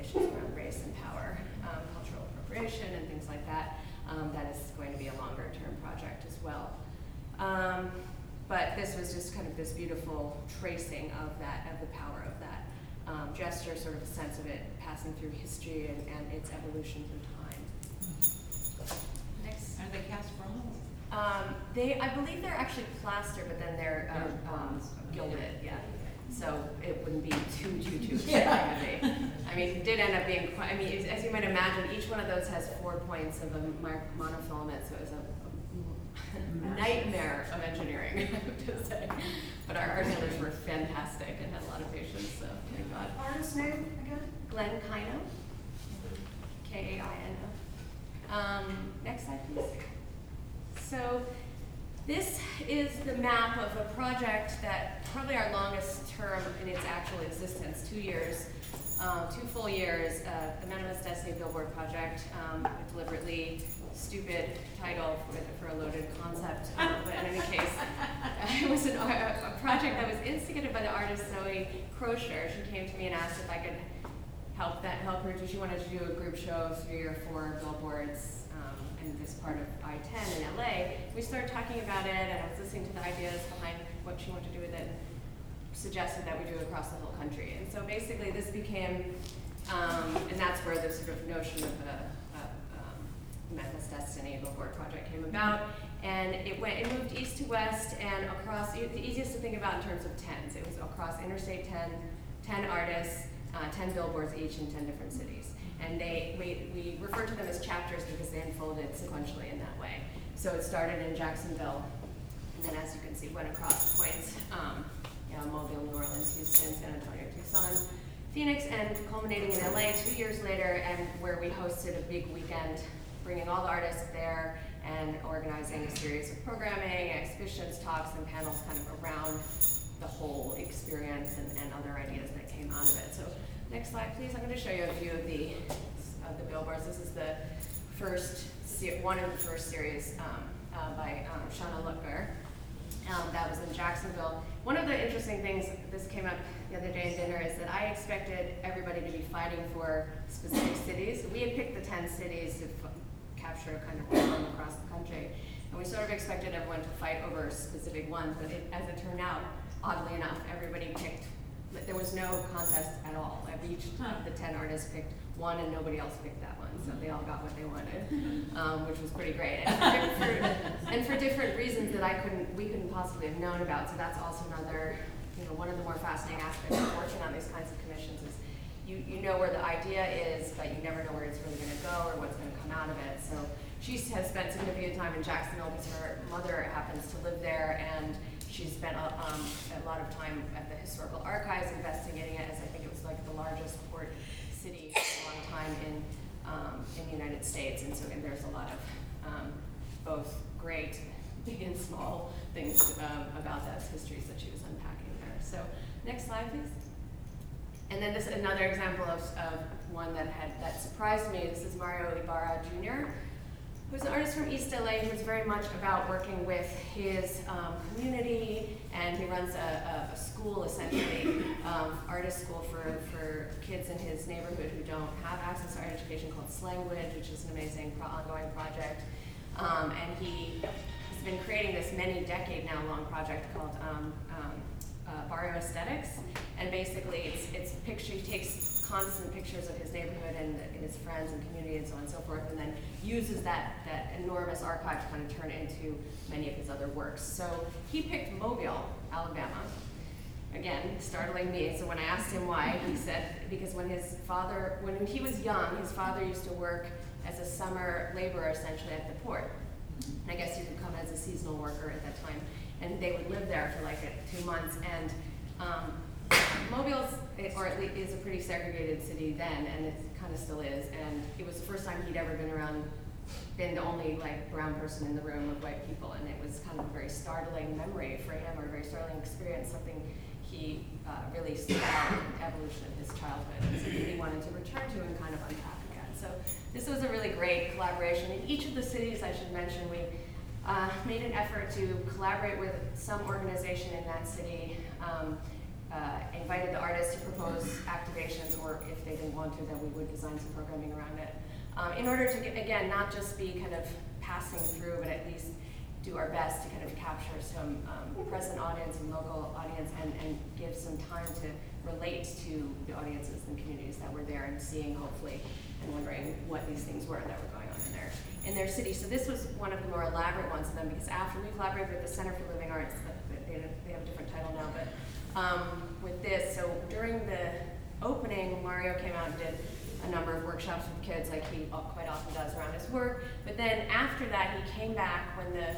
issues around race and power, um, cultural appropriation, and things like that. Um, that is going to be a longer term project as well. Um, but this was just kind of this beautiful tracing of that, of the power of um, gesture, sort of a sense of it passing through history and, and its evolution through time. Next. Are they cast bronze? Um, they, I believe they're actually plaster, but then they're, um, um, gilded, yeah. So it wouldn't be too, too, too *laughs* Yeah. heavy. I mean, it did end up being quite, I mean, as- as you might imagine, each one of those has four points of a mi- monofilament, so it was a a nightmare of engineering, *laughs* I have to say. But our art dealers were fantastic and had a lot of patience, so thank God. Artist name again? Glenn Kaino. K A I N O. Um, next slide, please. So, this is the map of a project that probably our longest term in its actual existence, two years, um, two full years, uh, the Manifest Destiny Billboard Project, um, deliberately stupid title for, for a loaded concept, um, *laughs* but in any case, it was an, a, project that was instigated by the artist Zoe Crosher. She came to me and asked if I could help that help her. She wanted to do a group show of three or four billboards um, in this part of I-10 in LA. We started talking about it, and I was listening to the ideas behind what she wanted to do with it. and Suggested that we do it across the whole country, and so basically this became, um, and that's where the sort of notion of the Manifest Destiny billboard project came about. And it went, it moved east to west and across, the easiest to think about in terms of tens. It was across Interstate 10, 10 artists, uh, 10 billboards each in 10 different cities. And they, we, we refer to them as chapters because they unfolded sequentially in that way. So it started in Jacksonville, and then as you can see, went across points, um, you know, Mobile, New Orleans, Houston, San Antonio, Tucson, Phoenix, and culminating in LA two years later, and where we hosted a big weekend, bringing all the artists there and organizing a series of programming, exhibitions, talks, and panels kind of around the whole experience and, and other ideas that came out of it. So next slide, please. I'm going to show you a few of the of the billboards. This is the first one of the first series um, uh, by um, Shauna. Um, that was in Jacksonville. One of the interesting things, this came up the other day at dinner, is that I expected everybody to be fighting for specific cities. We had picked the 10 cities capture kind of all them across the country. And we sort of expected everyone to fight over specific ones, but it, as it turned out, oddly enough, everybody picked, there was no contest at all. Each of the 10 artists picked one and nobody else picked that one, so they all got what they wanted, *laughs* um, which was pretty great. And for, different, and for different reasons that I couldn't, we couldn't possibly have known about, so that's also another, you know, one of the more fascinating aspects of working on these kinds of commissions is you, you know where the idea is, but you never know where it's really gonna go or what's gonna come out of it. So she has spent significant time in Jacksonville because her mother happens to live there and she's spent a, um, a lot of time at the historical archives investigating it as I think it was like the largest port city for a long time in, um, in the United States. And so and there's a lot of um, both great, big and small things um, about those histories that she was unpacking there. So next slide, please. And then this is another example of, of one that had that surprised me. This is Mario Ybarra Jr., who's an artist from East LA who's very much about working with his um, community, and he runs a, a, a school essentially, um, artist school for, for kids in his neighborhood who don't have access to art education called Slanguage, which is an amazing pro- ongoing project. Um, and he has been creating this many decade now long project called um, um, uh, Barrio Aesthetics. And basically, it's, it's picture, he takes constant pictures of his neighborhood and, and his friends and community and so on and so forth, and then uses that, that enormous archive to kind of turn into many of his other works. So he picked Mobile, Alabama, again, startling me. So when I asked him why, he said because when his father, when he was young, his father used to work as a summer laborer essentially at the port. And I guess you could come as a seasonal worker at that time. And they would live there for like a, two months. And um, or at least is a pretty segregated city then, and it kind of still is. And it was the first time he'd ever been around, been the only like brown person in the room with white people. And it was kind of a very startling memory for him, or a very startling experience, something he uh, really saw in the evolution of his childhood. And something he wanted to return to and kind of unpack again. So this was a really great collaboration. In each of the cities, I should mention, we uh, made an effort to collaborate with some organization in that city, um, uh, invited the artists to propose activations, or if they didn't want to, then we would design some programming around it. Um, in order to, get, again, not just be kind of passing through, but at least do our best to kind of capture some um, present audience and local audience and, and give some time to relate to the audiences and communities that were there and seeing hopefully and wondering what these things were that were going in their city. So this was one of the more elaborate ones of them because after we collaborated with the Center for Living Arts, they, have a different title now, but um, with this, so during the opening, Mario came out and did a number of workshops with kids like he quite often does around his work. But then after that, he came back when the,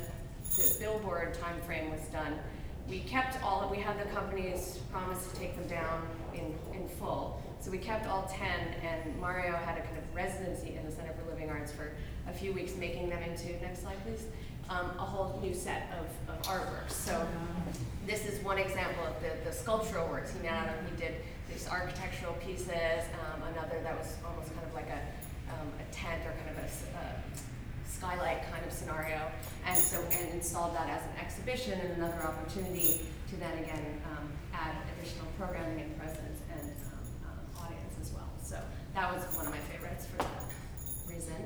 the billboard time frame was done. We kept all, of, we had the companies promise to take them down in, in full. So we kept all 10, and Mario had a kind of residency in the Center for Living Arts for a few weeks, making them into, next slide please, um, a whole new set of, of artworks. So this is one example of the, the sculptural works he of. He did these architectural pieces, um, another that was almost kind of like a, um, a tent or kind of a uh, skylight kind of scenario, and so and installed that as an exhibition and another opportunity to then again um, add additional programming and presence and um, um, audience as well. So that was one of my favorites for that reason.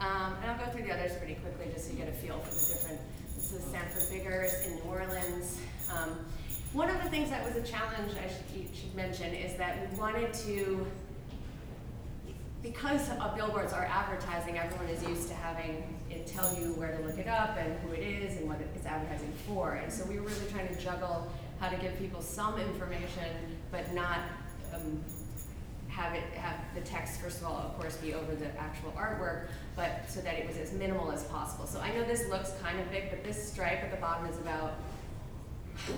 Um, and I'll go through the others pretty quickly just so you get a feel for the different. This is Sanford Biggers in New Orleans. Um, one of the things that was a challenge I should, should mention is that we wanted to, because billboards are advertising, everyone is used to having it tell you where to look it up and who it is and what it's advertising for. And so we were really trying to juggle how to give people some information, but not um, have it have the text first of all, of course, be over the actual artwork, but so that it was as minimal as possible. So I know this looks kind of big, but this stripe at the bottom is about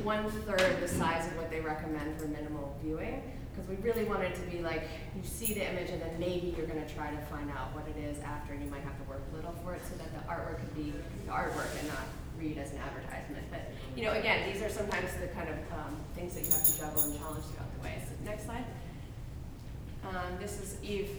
one third the size of what they recommend for minimal viewing because we really wanted to be like you see the image and then maybe you're going to try to find out what it is after and you might have to work a little for it so that the artwork could be the artwork and not read as an advertisement. But you know again these are sometimes the kind of um, things that you have to juggle and challenge throughout the way. So next slide um, this is eve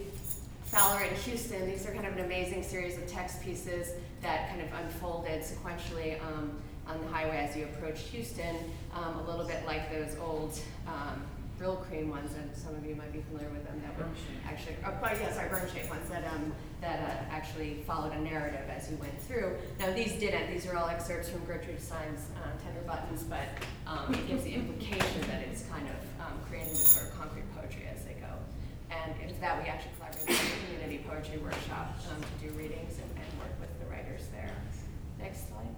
fowler in houston these are kind of an amazing series of text pieces that kind of unfolded sequentially um, on the highway as you approached Houston, um, a little bit like those old um, Brylcreem ones, and some of you might be familiar with them. That were actually, oh, but yeah, sorry, Burma-Shave ones that um, that uh, actually followed a narrative as you went through. Now these didn't; these are all excerpts from Gertrude Stein's uh, Tender Buttons, but um, it gives the implication that it's kind of um, creating this sort of concrete poetry as they go. And it's that we actually collaborated with the community poetry workshop um, to do readings and, and work with the writers there. Next slide.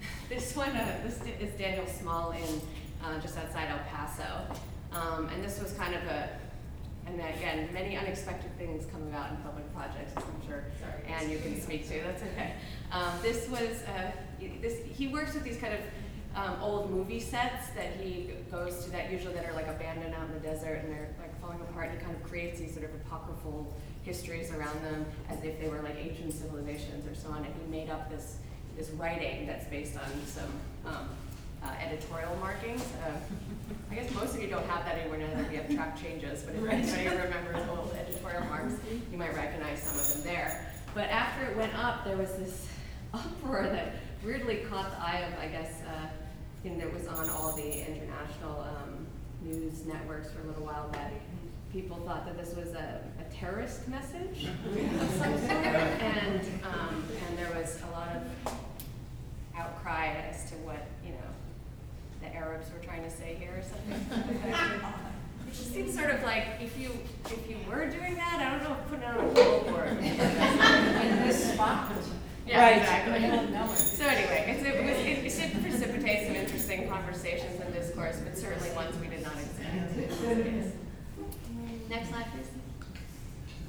*laughs* This one, uh, this is Daniel Small in uh, just outside El Paso, um, and this was kind of a, and again, many unexpected things come about in public projects, as I'm sure, Sorry. and you can speak to. That's okay. Um, this was uh, this. He works with these kind of um, old movie sets that he goes to that usually that are like abandoned out in the desert and they're like falling apart. And He kind of creates these sort of apocryphal histories around them as if they were like ancient civilizations or so on. And he made up this this writing that's based on some um, uh, editorial markings. Uh, I guess most of you don't have that anymore now that we have track changes, but if anybody remembers old editorial marks, you might recognize some of them there. But after it went up, there was this *laughs* uproar that weirdly caught the eye of, I guess, uh, and it was on all the international um, news networks for a little while that people thought that this was a, a terrorist message of some sort, and um, and there was a lot of outcry as to what you know the Arabs were trying to say here or something. It just seems sort of like if you if you were doing that, I don't know putting on a billboard. *laughs* In this spot. Yeah, Right. exactly. I don't know it. So anyway, it's, it, was, it, it did precipitate some interesting conversations and discourse, but certainly ones we did not expect. Next slide, please.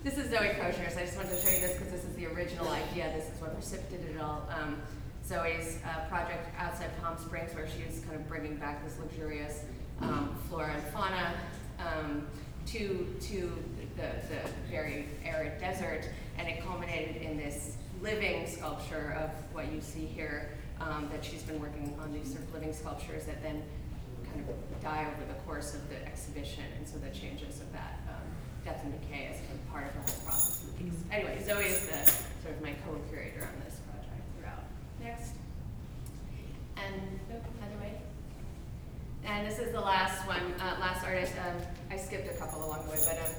This is Zoe Crosher, so I just wanted to show you this because this is the original idea. This is what precipitated it all. Um, Zoe's uh, project outside Palm Springs, where she she's kind of bringing back this luxurious um, flora and fauna um, to to the, the very arid desert, and it culminated in this living sculpture of what you see here. Um, that she's been working on these sort of living sculptures that then kind of die over the course of the exhibition, and so the changes of that um, death and decay is kind of part of the whole process of the piece. Anyway, Zoe is the sort of my co-curator on this project throughout. Next. And, nope, other way. And this is the last one, uh, last artist. Um, I skipped a couple along the way, but um,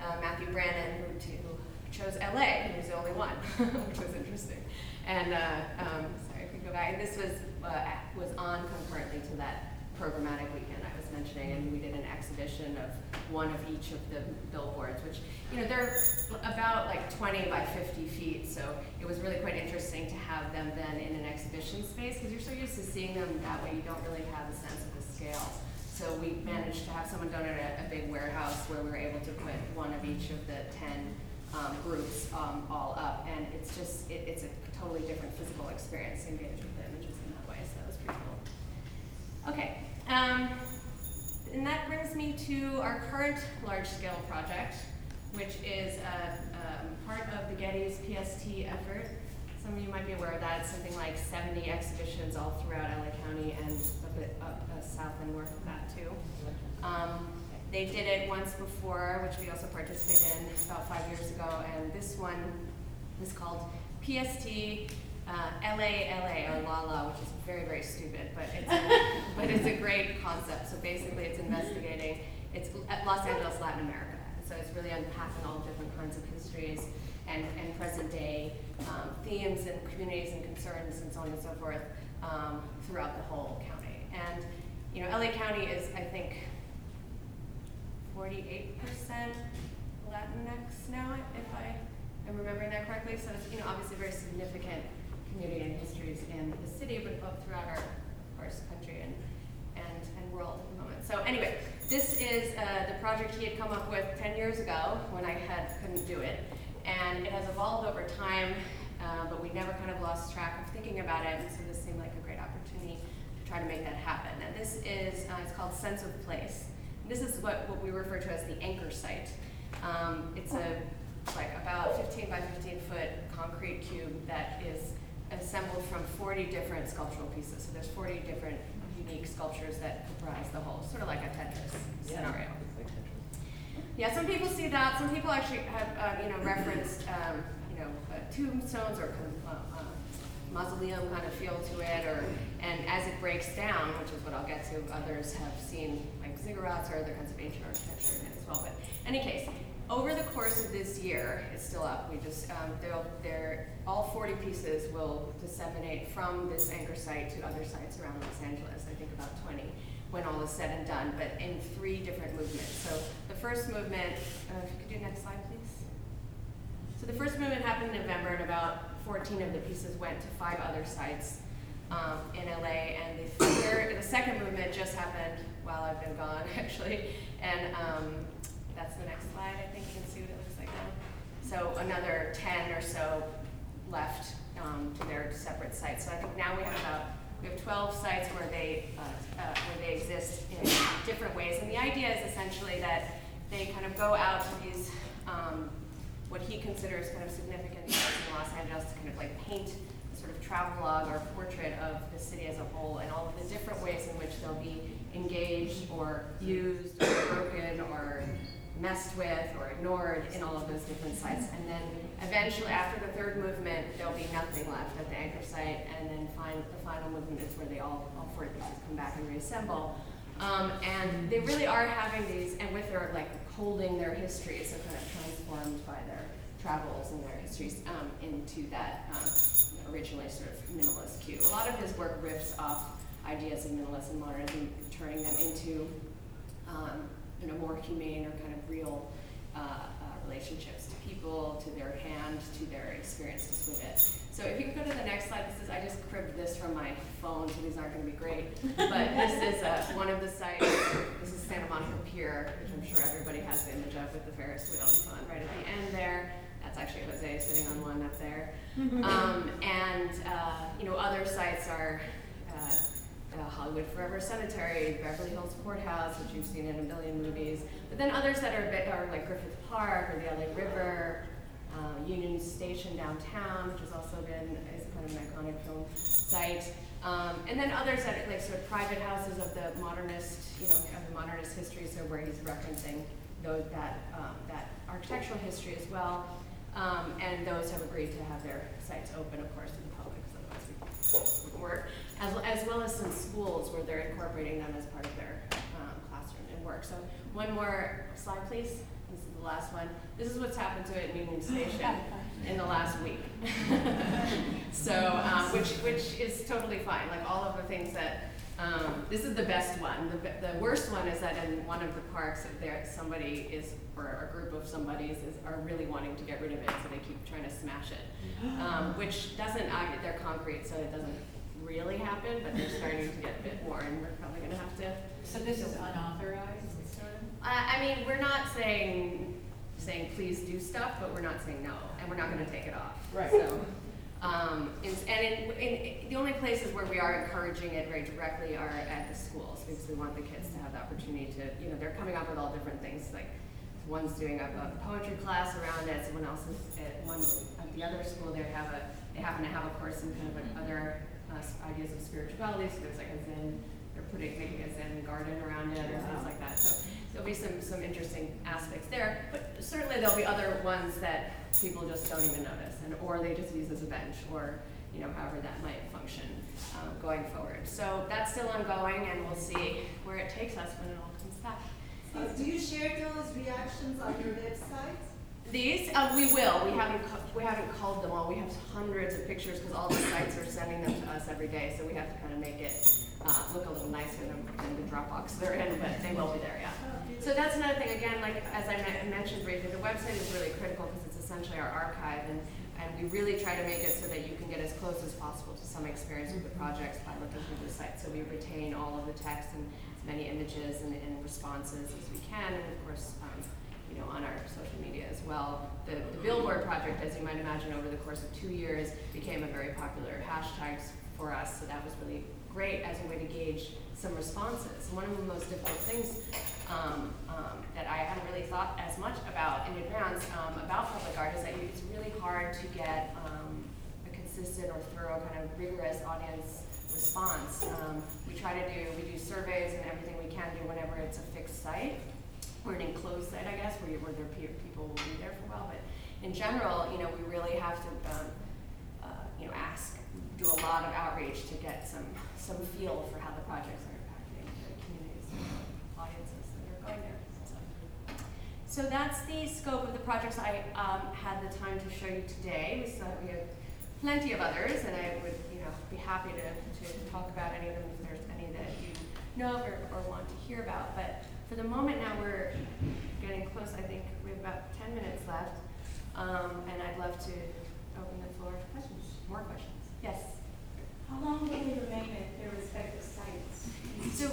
uh, Matthew Brannon, who, t- who chose LA, and he was the only one, *laughs* which was interesting. And uh, um, sorry, if we go back, this was uh, was on concurrently to that programmatic weekend I was mentioning, and we did an exhibition of one of each of the billboards, which you know they're about like 20 by 50 feet, so it was really quite interesting to have them then in an exhibition space because you're so used to seeing them that way, you don't really have a sense of the scale. So we managed to have someone donate a, a big warehouse where we were able to put one of each of the 10 um, groups um, all up, and it's just it, it's a totally different physical experience to engage with the images in that way. So that was pretty cool. Okay, um, and that brings me to our current large-scale project, which is a, um, part of the Getty's PST effort. Some of you might be aware of that. It's something like 70 exhibitions all throughout LA County and a bit up uh, south and north of that too. They did it once before, which we also participated in about five years ago, and this one is called PST uh, LA LA or LALA, which is very very stupid, but it's a, *laughs* but it's a great concept. So basically, it's investigating it's Los Angeles, Latin America. So it's really unpacking all different kinds of histories and, and present day um, themes and communities and concerns and so on and so forth um, throughout the whole county. And you know, LA County is I think 48% Latinx now, if I am remembering that correctly. So it's, you know, obviously very significant community and histories in the city, but throughout our, course, country and, and, and world at the moment. So anyway, this is uh, the project he had come up with 10 years ago when I had couldn't do it. And it has evolved over time, uh, but we never kind of lost track of thinking about it. And so this seemed like a great opportunity to try to make that happen. And this is, uh, it's called Sense of Place. This is what, what we refer to as the anchor site. Um, it's a like about 15 by 15 foot concrete cube that is assembled from 40 different sculptural pieces. So there's 40 different unique sculptures that comprise the whole, sort of like a Tetris scenario. Yeah, some people see that. Some people actually have, uh, you know, referenced, um, you know, uh, tombstones or kind of, uh, uh, mausoleum kind of feel to it, or and as it breaks down, which is what I'll get to, others have seen ziggurats or other kinds of ancient architecture as well. But in any case, over the course of this year, it's still up. We just um, they'll, they're all 40 pieces will disseminate from this anchor site to other sites around Los Angeles. I think about 20 when all is said and done, but in three different movements. So the first movement, uh, if you could do next slide, please. So the first movement happened in November, and about 14 of the pieces went to five other sites um, in LA. And the third, the second movement just happened while I've been gone, *laughs* actually. And um, that's the next slide. I think you can see what it looks like now. So another 10 or so left um, to their separate sites. So I think now we have about we have 12 sites where they uh, uh, where they exist in different ways. And the idea is essentially that they kind of go out to these um, what he considers kind of significant sites in Los Angeles to kind of like paint sort of travel log or portrait of the city as a whole and all of the different ways in which they'll be engaged or used or broken or messed with or ignored in all of those different sites. And then eventually, after the third movement, there'll be nothing left at the anchor site. And then fin- the final movement is where they all, all four pieces come back and reassemble. Um, and they really are having these, and with their like holding their histories, so kind of transformed by their travels and their histories um, into that um, originally sort of minimalist cue. A lot of his work riffs off ideas of minimalism and modernism, turning them into um, you know, more humane or kind of real uh, uh, relationships to people, to their hand, to their experiences with it. So if you could go to the next slide, this is I just cribbed this from my phone, so these aren't going to be great. But this is uh, one of the sites. This is Santa Monica Pier, which I'm sure everybody has the image of with the Ferris wheel and so on, right at the end there. That's actually Jose sitting on one up there. *laughs* Um, and uh, you know, other sites are. Uh, uh, Hollywood Forever Cemetery, Beverly Hills Courthouse, which you've seen in a million movies. But then others that are, a bit, are like Griffith Park or the LA River, uh, Union Station downtown, which has also been is kind of an iconic film site. Um, and then others that are like sort of private houses of the modernist, you know, of the modernist history, so where he's referencing those, that, um, that architectural history as well. Um, and those have agreed to have their sites open, of course, to the public, because otherwise wouldn't work. As, as well as some schools where they're incorporating them as part of their um, classroom and work. So one more slide, please. This is the last one. This is what's happened to it in Union Station in the last week. *laughs* so, um, which which is totally fine. Like all of the things that. Um, this is the best one. The, the worst one is that in one of the parks, there somebody is, or a group of somebody's is are really wanting to get rid of it, so they keep trying to smash it. Um, which doesn't, I they're concrete, so it doesn't really happen, but they're starting to get a bit more, and we're probably gonna have to So this is unauthorized, sort of? I, I mean, we're not saying, saying please do stuff, but we're not saying no, and we're not gonna take it off. Right. So, um, and, and in, in, the only places where we are encouraging it very directly are at the schools, because we want the kids to have the opportunity to, you know, they're coming up with all different things, like, one's doing a, a poetry class around it, someone else is, at one, at the other school, they have a, they happen to have a course in kind of like other, uh, ideas of spirituality, so there's like a Zen, they're putting, making a Zen garden around it, or things like that, so there'll be some, some interesting aspects there, but certainly there'll be other ones that people just don't even notice, and, or they just use as a bench, or, you know, however that might function, um, going forward. So that's still ongoing, and we'll see where it takes us when it all comes back. Uh, Do you share those reactions on your website? These, uh, we will, we haven't, cu- we haven't culled them all, we have hundreds of pictures, because all the sites are sending them to us every day, so we have to kind of make it, uh, look a little nicer than, than the Dropbox they're in, but they will be there, yeah. So that's another thing, again, like, as I men- mentioned briefly, the website is really critical, because it's essentially our archive, and, and we really try to make it so that you can get as close as possible to some experience with the projects by looking through the site, so we retain all of the text and as many images and, and responses as we can, and of course, um, know, on our social media as well. The, the Billboard project, as you might imagine, over the course of two years, became a very popular hashtag for us, so that was really great as a way to gauge some responses. One of the most difficult things um, um, that I hadn't really thought as much about in advance um, about public art is that it's really hard to get um, a consistent or thorough kind of rigorous audience response. Um, we try to do, we do surveys and everything we can do whenever it's a fixed site or an enclosed site, I guess, where, you, where there pe- people will be there for a while. But in general, you know, we really have to, um, uh, you know, ask, do a lot of outreach to get some some feel for how the projects are impacting the communities and audiences that are going there. So. That's the scope of the projects I um, had the time to show you today. We still have, we have plenty of others, and I would you know be happy to, to talk about any of them if there's any that you know of or, or want to hear about. But for the moment now, we're getting close. I think we have about 10 minutes left, um, and I'd love to open the floor to questions. More questions? Yes. How long will they remain at their respective sites? So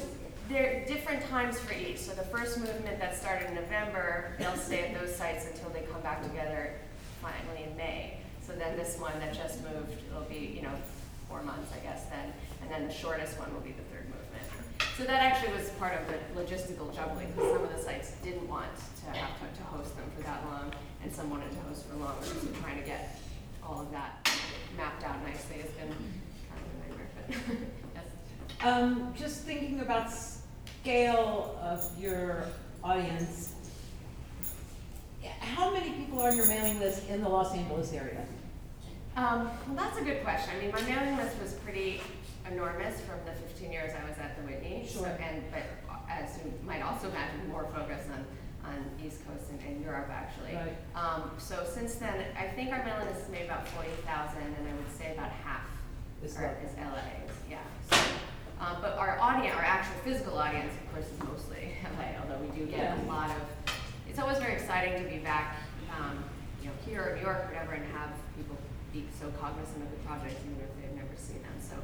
there are different times for each. So the first movement that started in November, they'll stay at those sites until they come back together finally in May. So then this one that just moved, it'll be, you know, four months, I guess then. And then the shortest one will be the. So that actually was part of the logistical juggling, because some of the sites didn't want to have to, to host them for that long, and some wanted to host for longer. So trying to get all of that mapped out nicely has been kind of a nightmare, but *laughs* yes. Um, just thinking about scale of your audience, how many people are on your mailing list in the Los Angeles area? Um, well, that's a good question. I mean, my mailing list was pretty enormous from the 15 years I was at the Whitney. So, Sure. and but as you might also imagine, more focus on on East Coast and in Europe, actually. Right. Um, so since then, I think our mailing list has made about forty thousand, and I would say about half Is are, is LA, yeah. So, um, but our audience, our actual physical audience, of course, is mostly LA, although we do get a lot of, it's always very exciting to be back, um, you know, here or New York, or whatever, and have people be so cognizant of the project, they've never seen them, so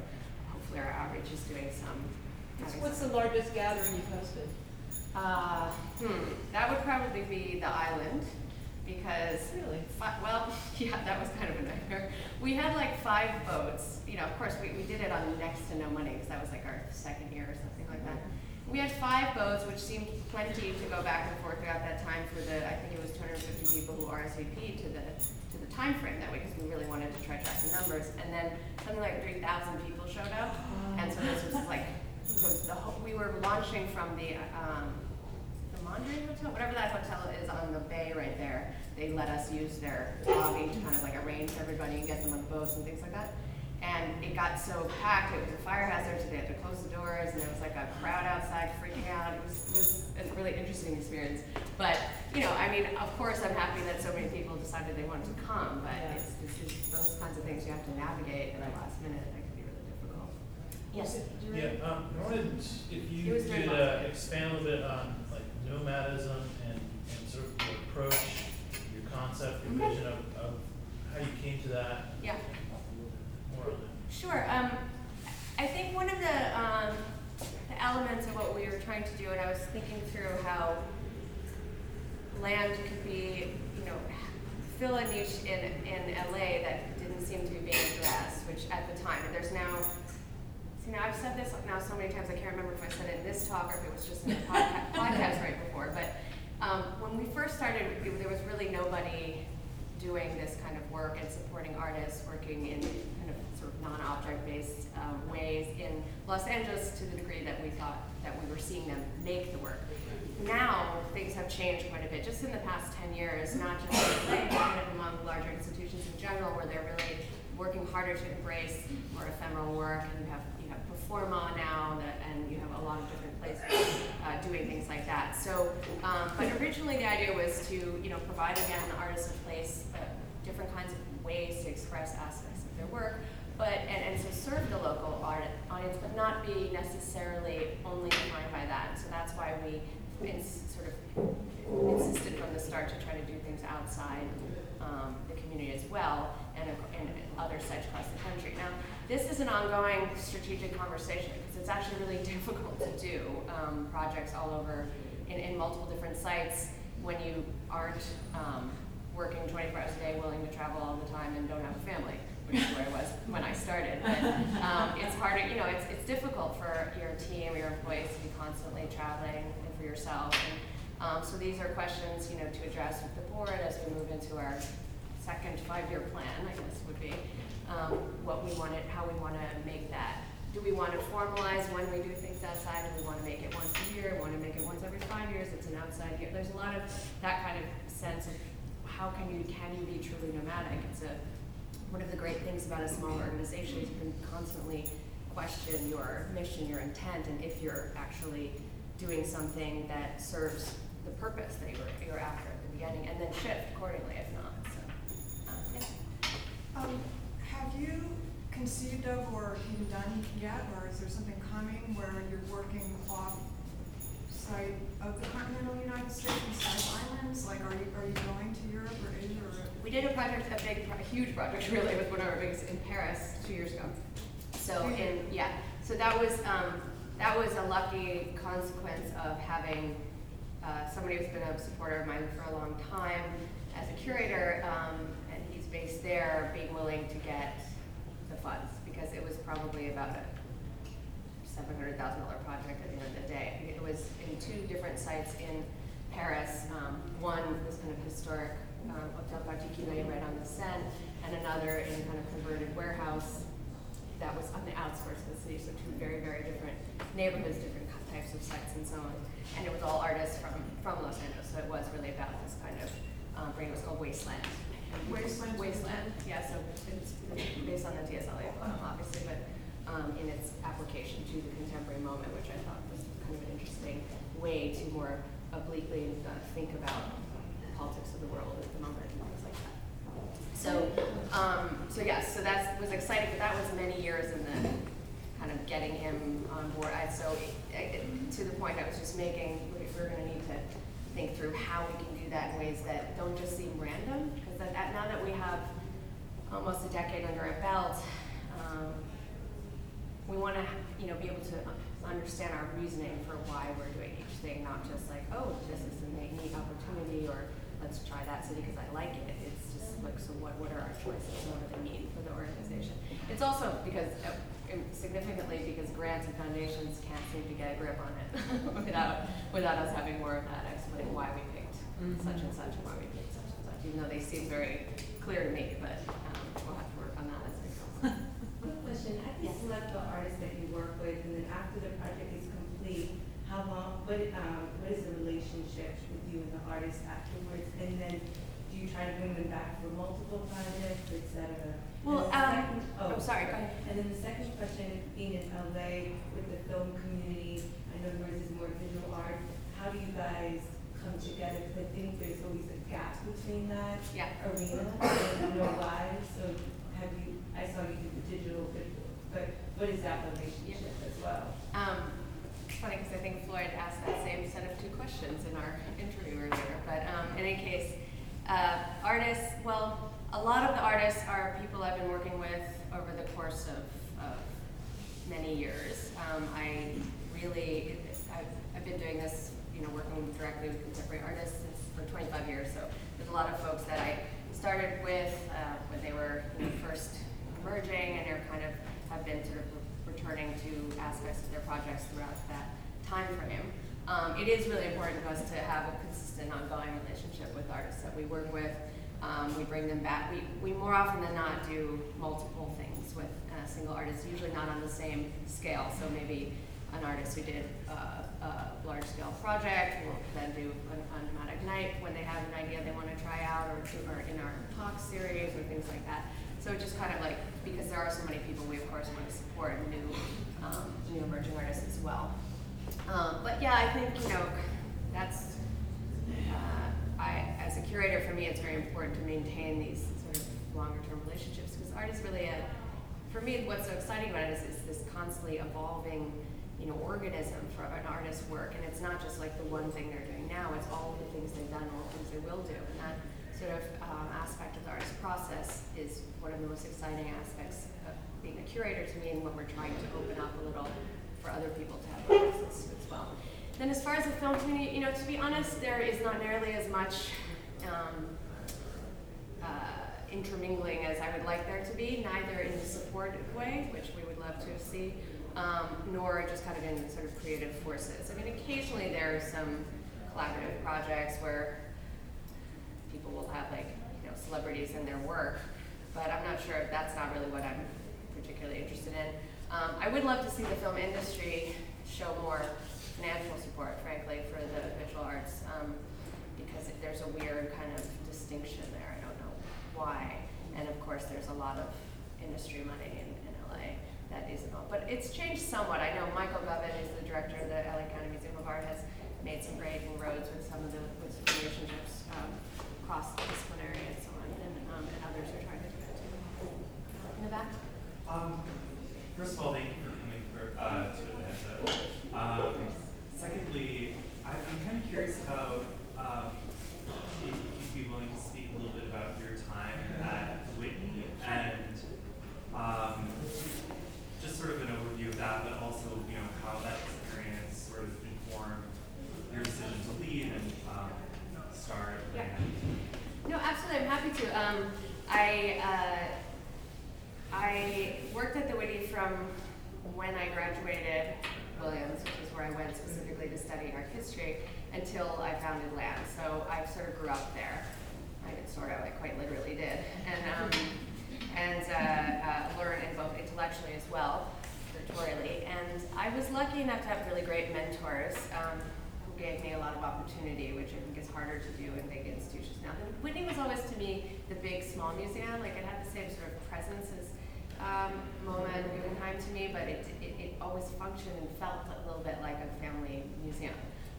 our outreach is doing some. What's the largest gathering you've hosted? uh, hmm, that would probably be the island, because. Really? fi- well, *laughs* yeah, that was kind of a nightmare. We had like five boats, you know, of course, we, we did it on next to no money, because that was like our second year or something like that. We had five boats, which seemed plenty to go back and forth throughout that time for the, I think it was two hundred and fifty people who RSVP'd to the time frame that week, because we really wanted to try to track the numbers. And then something like three thousand people showed up, and so this was like, the, the whole, we were launching from the, um, the Mondrian Hotel, whatever that hotel is on the bay right there. They let us use their lobby to kind of like arrange everybody and get them on boats and things like that. And it got so packed, it was a fire hazard, so they had to close the doors, and there was like a crowd outside freaking out. It was, was a really interesting experience. But, you know, I mean, of course, I'm happy that so many people decided they wanted to come, but Yeah. it's, it's just those kinds of things you have to navigate in the last minute, that can be really difficult. Yes? Yeah, um, I wanted, if It you was during could, uh, break. expand a little bit on like nomadism and, and sort of your approach, your concept, your Okay. vision of, of how you came to that, Yeah. more on that. Sure. Um, I think one of the, um, the elements of what we were trying to do, and I was thinking through how LAND could be, you know, fill a niche in, in LA that didn't seem to be being addressed, which at the time, and there's now, see, now I've said this now so many times, I can't remember if I said it in this talk or if it was just in the podcast, *laughs* podcast right before, but um, when we first started, there was really nobody doing this kind of work and supporting artists working in kind of sort of non-object based um, ways in Los Angeles to the degree that we thought that we were seeing them make the work. Now, things have changed quite a bit, just in the past ten years, not just among larger institutions in general, where they're really working harder to embrace more ephemeral work, and you have, you have Performa now, and you have a lot of different places uh, doing things like that. So, um, but originally the idea was to, you know, provide again the artists a place, uh, different kinds of ways to express aspects of their work, but and, and so serve the local art audience, but not be necessarily only defined by that. So that's why we ins- sort of insisted from the start to try to do things outside um, the community as well, and, and other sites across the country. Now, this is an ongoing strategic conversation because it's actually really *laughs* difficult to do um, projects all over in, in multiple different sites when you aren't um, working 24 hours a day, willing to travel all the time, and don't have a family, which is where I was when I started. But um, it's harder, you know, it's, it's difficult for your team, your employees to be constantly traveling, for yourself. And, um, so these are questions, you know, to address with the board as we move into our second five-year plan, I guess would be, um, what we want it, how we want to make that. Do we want to formalize when we do things outside? Do we want to make it once a year? We want to make it once every five years? It's an outside year. There's a lot of that kind of sense of how can you can you be truly nomadic? It's a one of the great things about a small organization is you can constantly question your mission, your intent, and if you're actually doing something that serves the purpose that you were, you were after at the beginning, and then shift accordingly if not. So, um, yeah. Um, have you conceived of or even done yet, or is there something coming where you're working off site of the continental United States and side islands? Like, are you, are you going to Europe or Asia or? We did a project, a big, a huge project really, with one of our biggest in Paris two years ago. So in, yeah, so that was, um, that was a lucky consequence of having, uh, somebody who's been a supporter of mine for a long time as a curator, um, and he's based there, being willing to get the funds, because it was probably about a seven hundred thousand dollar project at the end of the day. It was in two different sites in Paris. Um, one, this kind of historic um, Hotel Particulier right on the Seine, and another in kind of converted warehouse that was on the outskirts of the city. So two very, very different neighborhoods, different types of sites and so on. And it was all artists from, from Los Angeles, so it was really about this kind of, um, bring- it was called Wasteland. Wasteland. Wasteland, yeah, so it's based on the T.S. Eliot, um, obviously, but um, in its application to the contemporary moment, which I thought was kind of an interesting way to more obliquely uh, think about the politics of the world at the moment and things like that. So, um, so yes, so that was exciting, but that was many years in the kind of getting him on board. I, so to the point I was just making, we- we're gonna need to think through how we can do that in ways that don't just seem random, because that, that- now that we have almost a decade under our belt, um, we want to, you know, be able to understand our reasoning for why we're doing each thing, not just like, oh, this is a neat opportunity, or let's try that city because I like it. Like, so what, what are our choices? What do they mean for the organization? It's also because, uh, significantly, because grants and foundations can't seem to get a grip on it *laughs* without, without us having more of that explain why we picked such and such and why we picked such and such, even though they seem very clear to me, but, um, we'll have to work on that as we go. *laughs* Quick question, how do you select the artists that you work with, and then after the project is complete, how long, what, um, what is the relationship with you and the artist afterwards? And then, you try to bring them back for multiple projects, et cetera? And Well, the um, second- oh, sorry, go ahead. And then the second question, being in LA with the film community, I know yours is more visual art, how do you guys come together? Because I think there's always a gap between that Yeah. arena, and I don't know why, so have you, I saw you do the digital, but, but what is that relationship as well? Um, it's funny because I think Floyd asked that same set of two questions in our interview earlier. But um, in any case, uh, artists, well, a lot of the artists are people I've been working with over the course of, of many years. Um, I really, I've, I've been doing this, you know, working directly with contemporary artists since, for 25 years. So there's a lot of folks that I started with uh, when they were you know, first emerging and are kind of have been sort of returning to aspects of their projects throughout that time frame. Um, it is really important to us to have a consistent, ongoing relationship with artists that we work with. Um, we bring them back. We, we more often than not do multiple things with a single artist, usually not on the same scale. So maybe an artist who did uh, a large scale project will then do a Nomadic Night when they have an idea they want to try out, or, to, or in our talk series or things like that. So just kind of like because there are so many people, we of course want to support new um, new emerging artists as well. Um, but yeah, I think you know that's uh, I as a curator for me, it's very important to maintain these sort of longer term relationships because art is really a for me what's so exciting about it is it's this constantly evolving you know organism for an artist's work and it's not just like the one thing they're doing now it's all the things they've done all the things they will do and that sort of um, aspect of the artist process is one of the most exciting aspects of being a curator to me and what we're trying to open up a little for other people to have access to as well. Then as far as the film community, you know, to be honest, there is not nearly as much um, uh, intermingling as I would like there to be, neither in a supportive way, which we would love to see, um, nor just kind of in sort of creative forces. I mean, occasionally there are some collaborative projects where people will have like, you know, celebrities in their work, but I'm not sure, if that's not really what I'm particularly interested in. Um, I would love to see the film industry show more financial support, frankly, for the visual arts, um, because there's a weird kind of distinction there. I don't know why. And of course, there's a lot of industry money in, in LA that isn't. But it's changed somewhat. I know Michael Govan is the director of the LA County Museum of Art, has made some great inroads with some of the with relationships um, cross disciplinary and so on, and, um, and others are trying to do that too. In the back. First of all, thank you for coming for, uh, to Atlanta. Um, secondly, I, I'm kind of curious about um, if you'd be willing to speak a little bit about your time at Whitney and um, just sort of an overview of that, but also you know how that experience sort of informed your decision to leave and um, start. Yeah. No, absolutely. I'm happy to. Um, I uh, I worked at the Whitney from when I graduated Williams, which is where I went specifically to study art history, until I founded LAND. So I sort of grew up there. I did sort of, I quite literally did, and um, and uh, uh, learned in both intellectually as well, curatorially. And I was lucky enough to have really great mentors. Um, who gave me a lot of opportunity, which I think is harder to do in big institutions now. The Whitney was always to me the big small museum. Like it had the same sort of presence as um, MoMA and Guggenheim to me, but it, it, it always functioned and felt a little bit like a family museum.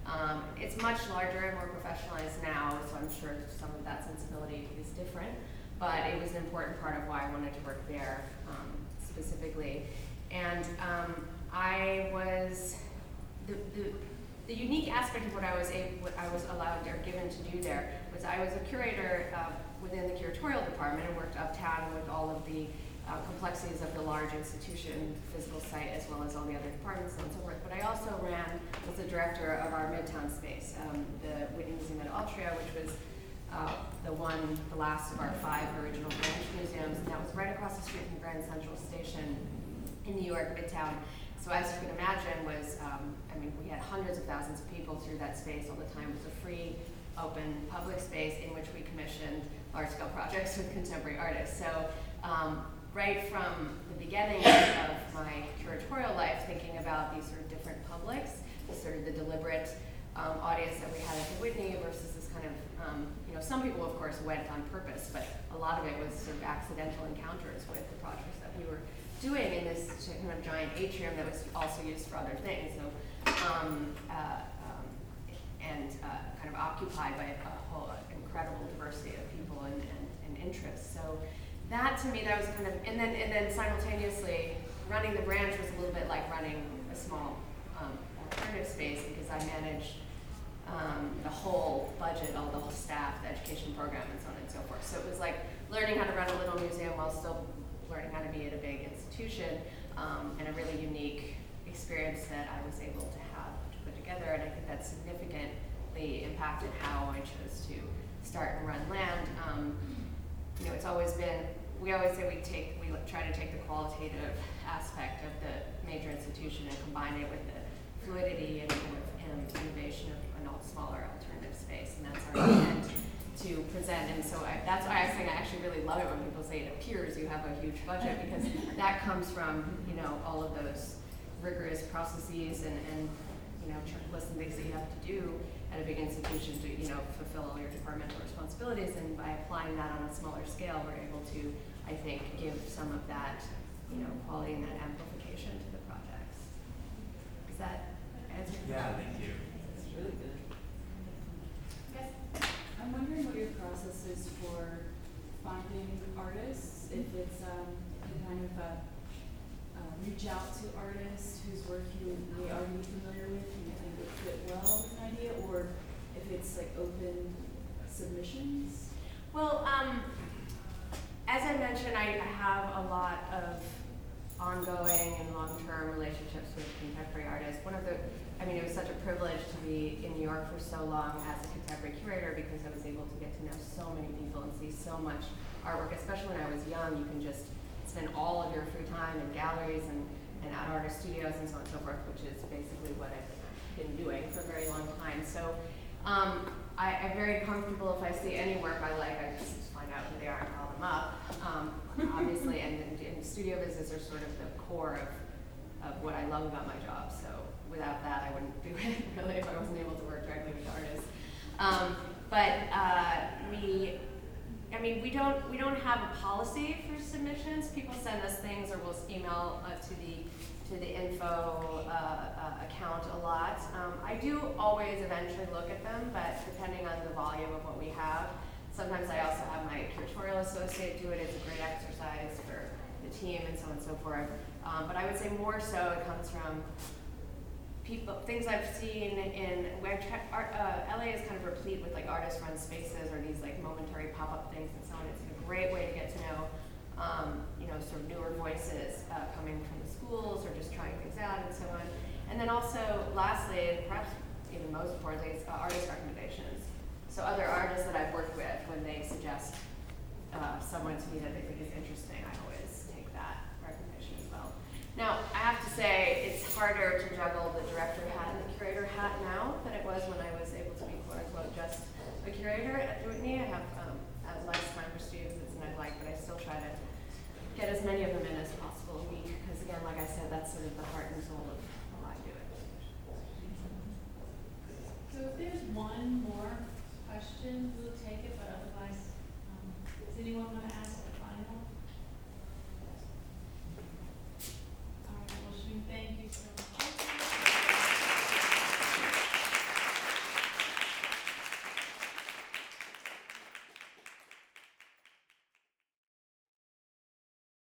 Um, it's much larger and more professionalized now, so I'm sure some of that sensibility is different. But it was an important part of why I wanted to work there um, specifically. And um, I was the, the the unique aspect of what I was able, what I was allowed or given to do there was I was a curator uh, within the curatorial department and worked uptown with all of the uh, complexities of the large institution, physical site, as well as all the other departments and so forth. But I also ran, was the director of our Midtown space, um, the Whitney Museum at Altria, which was uh, the one, the last of our five original branch museums, and that was right across the street from Grand Central Station in New York, Midtown. So as you can imagine was, um, I mean, we had hundreds of thousands of people through that space all the time. It was a free, open, public space in which we commissioned large-scale projects with contemporary artists. So um, right from the beginning of my curatorial life, thinking about these sort of different publics, the sort of the deliberate um, audience that we had at the Whitney versus this kind of, um, you know, some people of course went on purpose, but a lot of it was sort of accidental encounters with the projects that we were doing in this kind of giant atrium that was also used for other things. So, um, uh, um, and uh, kind of occupied by a whole incredible diversity of people and, and, and interests. So that to me, that was kind of, and then and then simultaneously running the branch was a little bit like running a small um, alternative space because I managed um, the whole budget, all the whole staff, the education program, and so on and so forth. So it was like learning how to run a little museum while still learning how to be at a big institution, um, and a really unique experience that I was able to have to put together. And I think that significantly impacted how I chose to start and run LAND. Um, you know, it's always been, we always say we take, we try to take the qualitative aspect of the major institution and combine it with the fluidity and and innovation of an all smaller alternative space. And that's our intent to present. And so I, that's why I think I actually really love it when people say it appears you have a huge budget because that comes from, you know, all of those rigorous processes and, and you know, checklists and things that you have to do at a big institution to, you know, fulfill all your departmental responsibilities. And by applying that on a smaller scale, we're able to, I think, give some of that, you know, quality and that amplification to the projects. Is that answer? your Yeah, question? thank you. That's really good. Yes. I'm wondering what your process is for finding artists, if it's um, kind of a, uh, reach out to artists whose work you may already familiar with and you well with an idea, or if it's like open submissions. Well, um, as I mentioned, I, I have a lot of ongoing and long-term relationships with contemporary artists. One of the, I mean, it was such a privilege to be in New York for so long as a contemporary curator because I was able to get to know so many people and see so much artwork, especially when I was young. You can just spend all of your free time in galleries and, and at artist studios and so on and so forth, which is basically what I've been doing for a very long time. So um, I, I'm very comfortable if I see any work I like, I just find out who they are and call them up. Um, obviously, and, and, and studio visits are sort of the core of, of what I love about my job. So without that, I wouldn't do *laughs* it really if I wasn't able to work directly with artists. Um, but uh, we, I mean, we don't we don't have a policy for submissions. People send us things, or we'll email uh, to the to the info uh, uh, account a lot. Um, I do always eventually look at them, but depending on the volume of what we have, sometimes I also have my curatorial associate do it. It's a great exercise for the team and so on and so forth. Um, but I would say more so it comes from people, things I've seen in, where art, uh, LA is kind of replete with like artist run spaces or these like momentary pop up things and so on. It's a great way to get to know, um, you know, sort of newer voices uh, coming from schools or just trying things out and so on. And then also, lastly, and perhaps even most importantly, is uh, artist recommendations. So other artists that I've worked with, when they suggest uh, someone to me that they think is interesting, I always take that recommendation as well. Now, I have to say, it's harder to juggle the director hat and the curator hat now than it was when I was able to be quote unquote just a curator at Whitney. I have um, less time for students as I'd like, but I still try to get as many of them in as possible again, like I said, that's sort of the heart and soul of how I do it. So if there's one more question, we'll take it, but otherwise, um, does anyone want to ask?